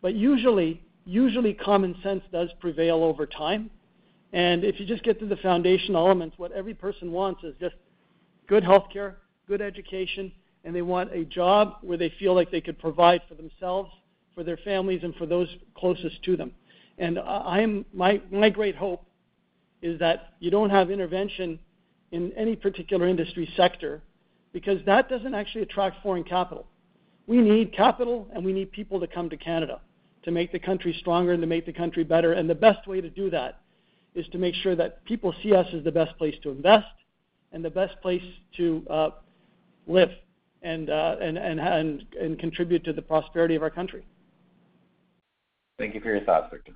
but usually, usually common sense does prevail over time. And if you just get to the foundational elements, what every person wants is just good health care, good education, and they want a job where they feel like they could provide for themselves, for their families, and for those closest to them. And I'm my my great hope is that you don't have intervention in any particular industry sector because that doesn't actually attract foreign capital. We need capital and we need people to come to Canada to make the country stronger and to make the country better. And the best way to do that is to make sure that people see us as the best place to invest and the best place to uh, live and, uh, and, and, and, and contribute to the prosperity of our country. Thank you for your thoughts, Victor.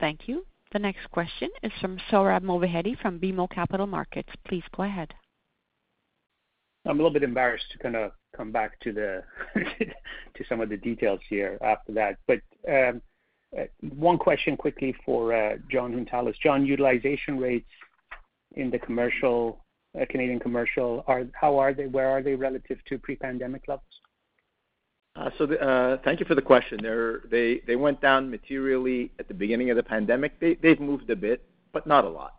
Thank you. The next question is from Sohrab Movahedi from BMO Capital Markets. Please go ahead. I'm a little bit embarrassed to kind of come back to the <laughs> to some of the details here after that. But um, uh, one question quickly for John Jon Hountalas. Jon, utilization rates in the commercial, uh, Canadian commercial, how are they? Where are they relative to pre-pandemic levels? Uh, so uh, thank you for the question. They they went down materially at the beginning of the pandemic. They've moved a bit, but not a lot.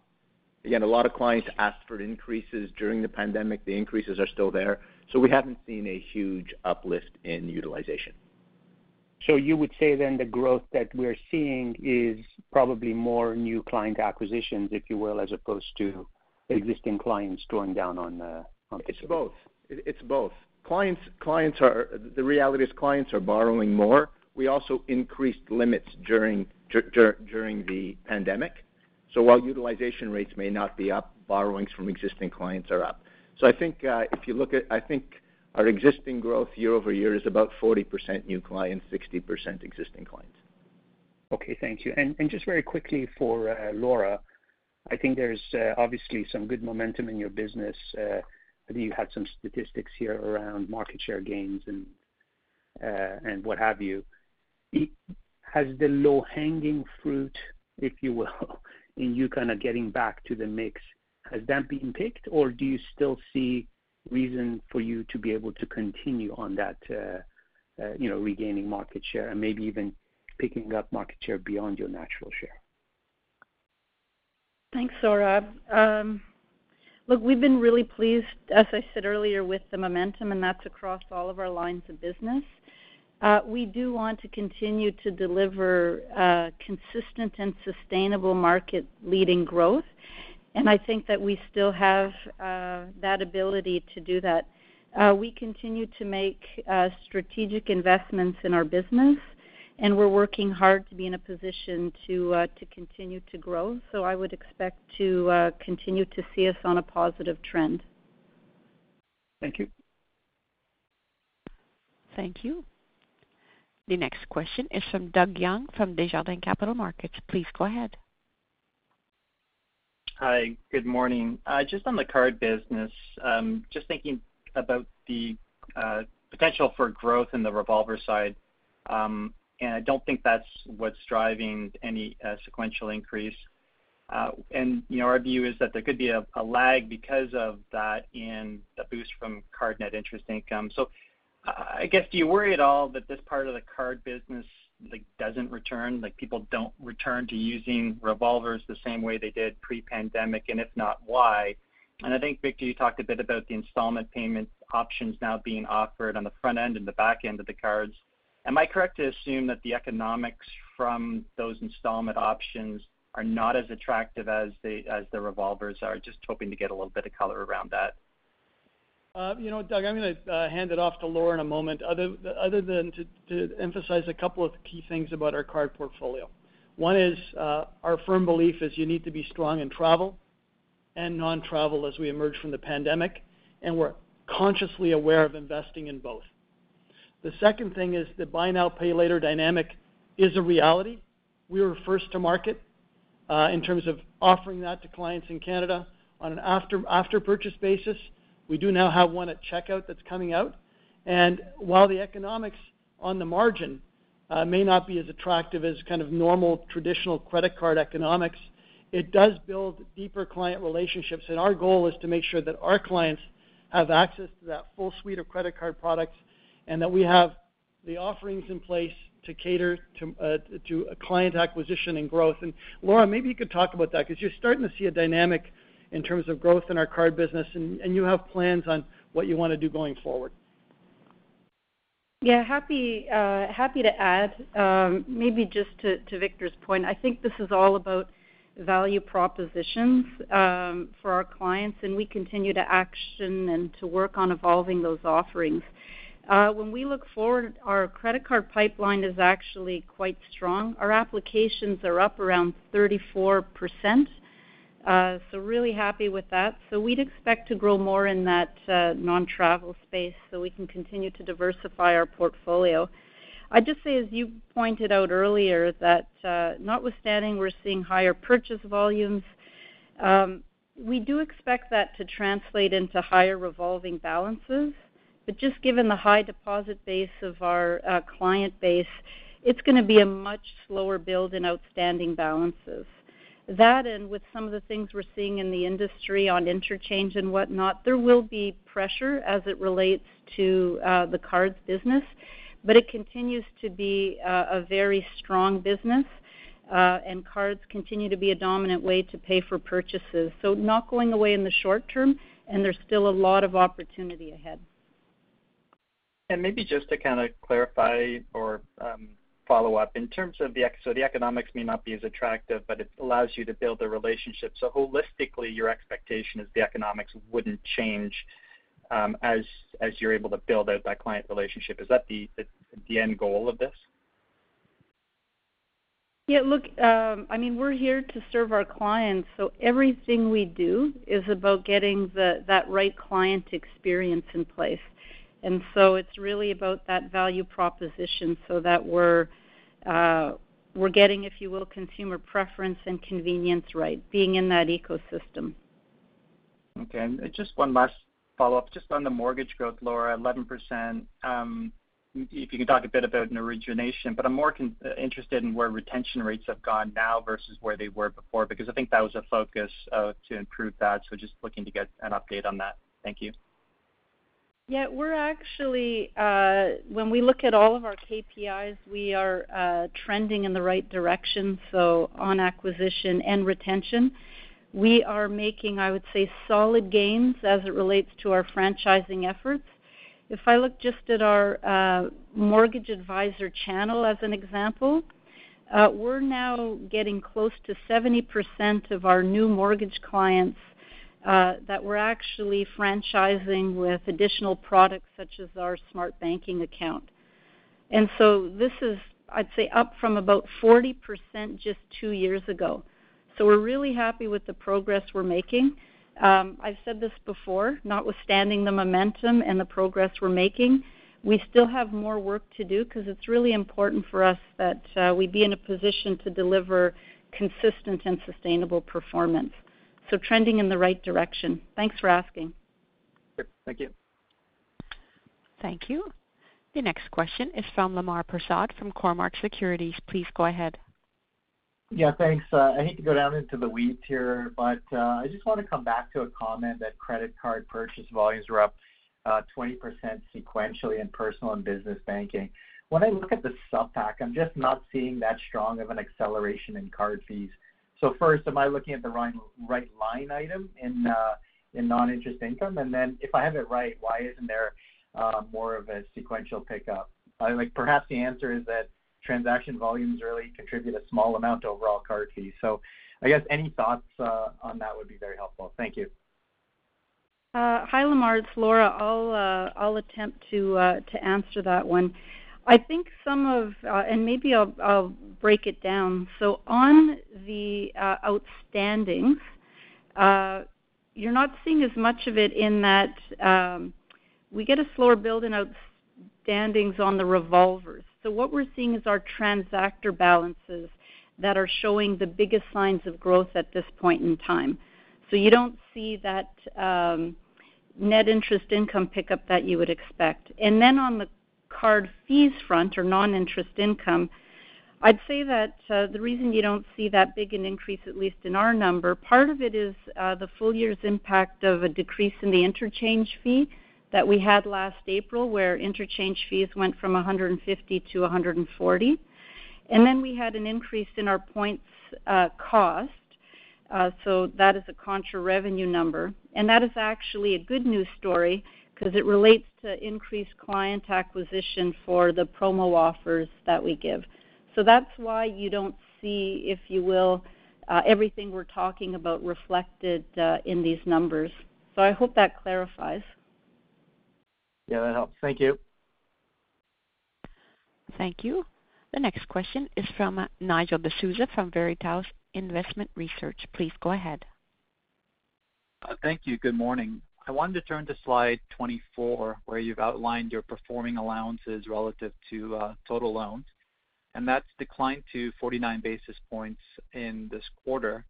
Again, a lot of clients asked for increases during the pandemic. The increases are still there, so we haven't seen a huge uplift in utilization. So you would say then the growth that we're seeing is probably more new client acquisitions, if you will, as opposed to existing clients drawing down on. Uh, it's both. Clients clients are the reality is clients are borrowing more. We also increased limits during during the pandemic. So while utilization rates may not be up, borrowings from existing clients are up. So I think uh, if you look at, I think our existing growth year-over-year is about 40% new clients, 60% existing clients. Okay, thank you. And just very quickly for uh, Laura, I think there's uh, obviously some good momentum in your business. I think you had some statistics here around market share gains and uh, what have you. has the low-hanging fruit, if you will, <laughs> in you kind of getting back to the mix, has that been picked, or do you still see reason for you to be able to continue on that, uh, uh, you know, regaining market share and maybe even picking up market share beyond your natural share? Thanks, Sohrab. Um, Look, we've been really pleased, as I said earlier, with the momentum, and that's across all of our lines of business. Uh, we do want to continue to deliver uh, consistent and sustainable market-leading growth, and I think that we still have uh, that ability to do that. We continue to make strategic investments in our business, and we're working hard to be in a position to uh, continue to grow. So I would expect to uh, continue to see us on a positive trend. Thank you. Thank you. The next question is from Doug Young from Desjardins Capital Markets. Please go ahead. Hi, good morning. Uh, just on the card business, um, just thinking about the potential for growth in the revolver side, um, and I don't think that's what's driving any uh, sequential increase. Uh, and you know, our view is that there could be a lag because of that in the boost from card net interest income. So I guess, do you worry at all that this part of the card business, like, doesn't return, like people don't return to using revolvers the same way they did pre-pandemic, and if not, why? And I think, Victor, you talked a bit about the installment payment options now being offered on the front end and the back end of the cards. Am I correct to assume that the economics from those installment options are not as attractive as the revolvers are? Just hoping to get a little bit of color around that. Uh, you know, Doug, I'm gonna uh, hand it off to Laura in a moment, other than to emphasize a couple of key things about our card portfolio. One is, uh, our firm belief is you need to be strong in travel and non-travel as we emerge from the pandemic, and we're consciously aware of investing in both. The second thing is the buy now, pay later dynamic is a reality. We were first to market uh, in terms of offering that to clients in Canada on an after purchase basis. We do now have one at checkout that's coming out. And while the economics on the margin uh, may not be as attractive as kind of normal traditional credit card economics, it does build deeper client relationships. And our goal is to make sure that our clients have access to that full suite of credit card products and that we have the offerings in place to cater uh, to a client acquisition and growth. And Laura, maybe you could talk about that because you're starting to see a dynamic in terms of growth in our card business, and you have plans on what you wanna do going forward. Yeah, happy uh, to add. Um, maybe just to Victor's point, I think this is all about value propositions um, for our clients, and we continue to action and to work on evolving those offerings. Uh, when we look forward, our credit card pipeline is actually quite strong. Our applications are up around 34%, uh, so really happy with that. So we'd expect to grow more in that uh, non-travel space so we can continue to diversify our portfolio. I'd just say, as you pointed out earlier, that notwithstanding we're seeing higher purchase volumes, um, we do expect that to translate into higher revolving balances. But just given the high deposit base of our uh, client base, it's gonna be a much slower build in outstanding balances. That and with some of the things we're seeing in the industry on interchange and whatnot, there will be pressure as it relates to uh, the cards business, but it continues to be uh, a very strong business, and cards continue to be a dominant way to pay for purchases. So not going away in the short term, and there's still a lot of opportunity ahead. And maybe just to kind of clarify or um, follow up. In terms of the so the economics may not be as attractive, but it allows you to build a relationship. So holistically, your expectation is the economics wouldn't change, um, as you're able to build out that client relationship. Is that the the end goal of this? Yeah, look, um, I mean, we're here to serve our clients, so everything we do is about getting that right client experience in place. And so it's really about that value proposition so that we're uh, we're getting, if you will, consumer preference and convenience right, being in that ecosystem. Okay. And uh, just one last follow-up. Just on the mortgage growth, Laura, 11%, um, if you can talk a bit about an origination, but I'm more uh, interested in where retention rates have gone now versus where they were before, because I think that was a focus to improve that. So just looking to get an update on that. Thank you. Yeah, we're actually, uh, when we look at all of our KPIs, we are uh, trending in the right direction, so on acquisition and retention. We are making, I would say, solid gains as it relates to our franchising efforts. If I look just at our uh, mortgage advisor channel as an example, we're now getting close to 70% of our new mortgage clients Uh, that we're actually franchising with additional products such as our Smart Banking account. And so this is, I'd say, up from about 40% just two years ago. So we're really happy with the progress we're making. Um, I've said this before, notwithstanding the momentum and the progress we're making, we still have more work to do because it's really important for us that uh, we be in a position to deliver consistent and sustainable performance. So trending in the right direction. Thanks for asking. Thank you. Thank you. The next question is from Lemar Persaud from Cormark Securities. Please go ahead. Yeah, thanks. Uh, I hate to go down into the weeds here, but uh, I just want to come back to a comment that credit card purchase volumes were up uh, 20% sequentially in personal and business banking. When I look at the supp pack, I'm just not seeing that strong of an acceleration in card fees. First, am I looking at the right line item in uh, in non-interest income? And then if I have it right, why isn't there uh, more of a sequential pickup? Like, perhaps the answer is that transaction volumes really contribute a small amount to overall card fees. So I guess any thoughts uh, on that would be very helpful. Thank you. Uh, Hi, Lemar. It's Laura. I'll uh, I'll attempt to uh, to answer that one. I think some of, uh, and maybe I'll break it down. So on the uh, outstandings, uh, you're not seeing as much of it in that um, we get a slower build in outstandings on the revolvers. So what we're seeing is our transactor balances that are showing the biggest signs of growth at this point in time. So you don't see that um, net interest income pickup that you would expect. And then on the card fees front or non-interest income, I'd say that uh, the reason you don't see that big an increase, at least in our number, part of it is uh, the full year's impact of a decrease in the interchange fee that we had last April, where interchange fees went from 150 to 140. And then We had an increase in our points uh, cost, so that is a contra revenue number. And that is actually a good news story because it relates to increased client acquisition for the promo offers that we give. So that's why you don't see, if you will, uh, everything we're talking about reflected uh, in these numbers. So I hope that clarifies. Yeah, that helps. Thank you. Thank you. The next question is from Nigel D'Souza from Veritas Investment Research. Please go ahead. Uh, thank you. Good morning. I wanted to turn to slide 24, where you've outlined your performing allowances relative to uh, total loans, and that's declined to 49 basis points in this quarter.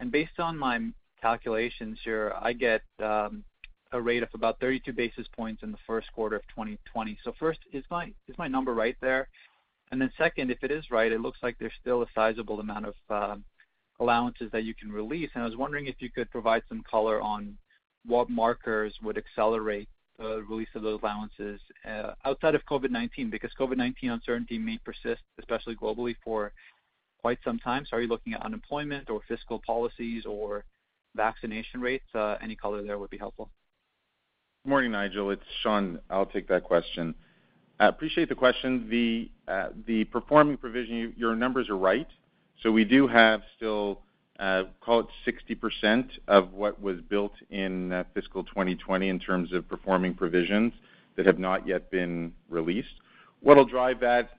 And Based on my calculations here, I get um, a rate of about 32 basis points in the first quarter of 2020. So First, is my is my number right there? And then Second, if it is right, it looks like there's still a sizable amount of uh, allowances that you can release. And I was wondering if you could provide some color on what markers would accelerate the release of those allowances uh, outside of COVID-19, because COVID-19 uncertainty may persist, especially globally, for quite some time. So are you looking at unemployment or fiscal policies or vaccination rates? Uh, any color there would be helpful. Good Morning, Nigel. It's Shawn. I'll take that question. I appreciate the question. The uh, performing provision, your numbers are right. So We do have still, Uh, call it 60% of what was built in uh, fiscal 2020 in terms of performing provisions that have not yet been released. What'll drive that,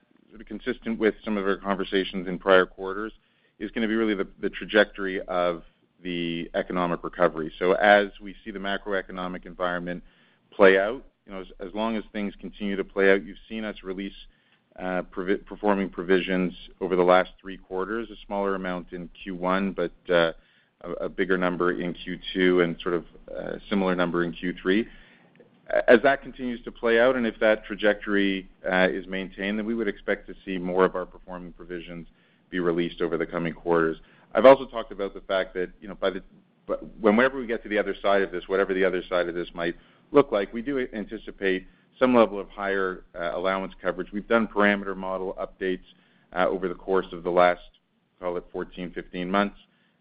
consistent with some of our conversations in prior quarters, is going to be really the trajectory of the economic recovery. So as we see the macroeconomic environment play out, you know, as long as things continue to play out, you've seen us release performing provisions over the last three quarters, a smaller amount in Q1, but uh, a bigger number in Q2 and sort of a similar number in Q3. As that continues to play out, and if that trajectory uh, is maintained, then we would expect to see more of our performing provisions be released over the coming quarters. I've also talked about the fact that, you know, by the but whenever we get to the other side of this, whatever the other side of this might look like, we do anticipate some level of higher uh, allowance coverage. We've done parameter model updates uh, over the course of the last, call it 14, 15 months.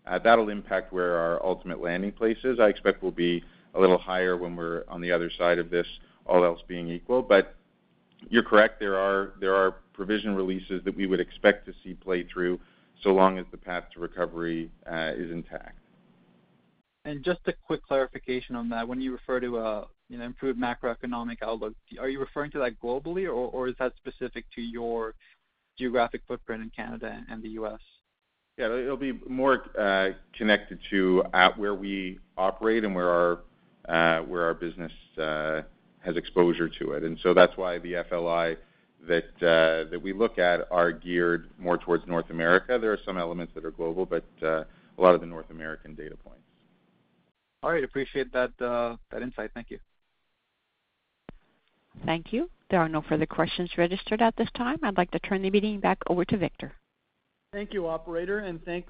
Uh, that'll impact where our ultimate landing place is. I expect we'll be a little higher when we're on the other side of this, all else being equal. But You're correct, there are provision releases that we would expect to see play through so long as the path to recovery is intact. And Just a quick clarification on that. When you refer to a, you know, improved macroeconomic outlook, are you referring to that globally or or is that specific to your geographic footprint in Canada and the U.S.? Yeah, it'll be more uh, connected to uh, where we operate and where our uh, where our business has exposure to it. And so That's why the FLI that that we look at are geared more towards North America. There are some elements that are global, but a lot of the North American data points. All right. Appreciate that that insight. Thank you. Thank you. There are no further questions registered at this time. I'd like to turn the meeting back over to Victor. Thank you, operator, and thank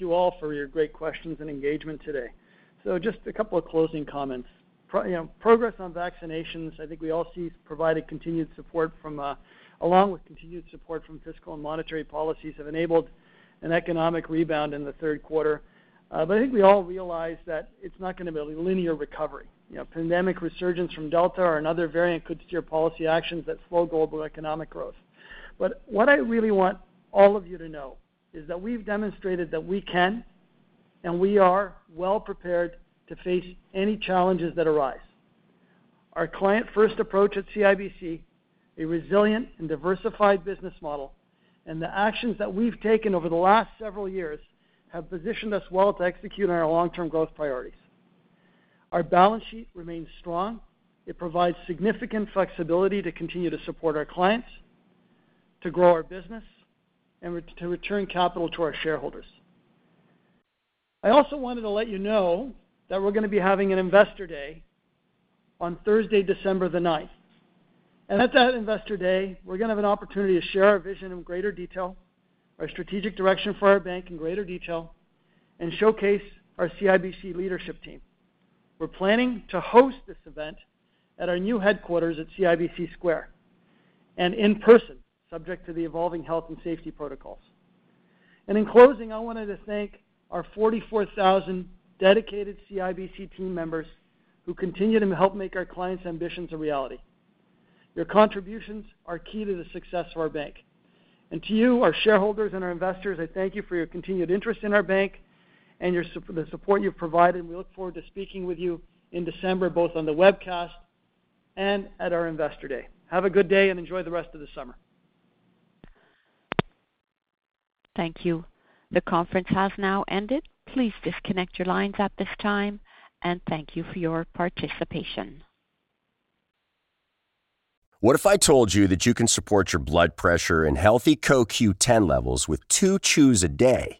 you all for your great questions and engagement today. So just a couple of closing comments. You know, progress on vaccinations, I think we all see provided continued support from, along with continued support from fiscal and monetary policies have enabled an economic rebound in the third quarter. Uh, but I think we all realize that it's not gonna be a linear recovery. You know, pandemic resurgence from Delta or another variant could steer policy actions that slow global economic growth. But what I really want all of you to know is that we've demonstrated that we can, and we are well prepared to face any challenges that arise. Our client-first approach at CIBC, a resilient and diversified business model, and the actions that we've taken over the last several years have positioned us well to execute on our long-term growth priorities. Our balance sheet remains strong. It provides significant flexibility to continue to support our clients, to grow our business, and to return capital to our shareholders. I also wanted to let you know that we're gonna be having an Investor Day on Thursday, December the 9th. And At that Investor Day, we're gonna have an opportunity to share our vision in greater detail, our strategic direction for our bank in greater detail, and showcase our CIBC leadership team. We're planning to host this event at our new headquarters at CIBC Square and in person, subject to the evolving health and safety protocols. And In closing, I wanted to thank our 44,000 dedicated CIBC team members who continue to help make our clients' ambitions a reality. Your contributions are key to the success of our bank. And To you, our shareholders and our investors, I thank you for your continued interest in our bank and the support you've provided. We look forward to speaking with you in December, both on the webcast and at our Investor Day. Have a good day and enjoy the rest of the summer. Thank you. The conference has now ended. Please disconnect your lines at this time, and thank you for your participation. What if I told you that you can support your blood pressure and healthy CoQ10 levels with two chews a day?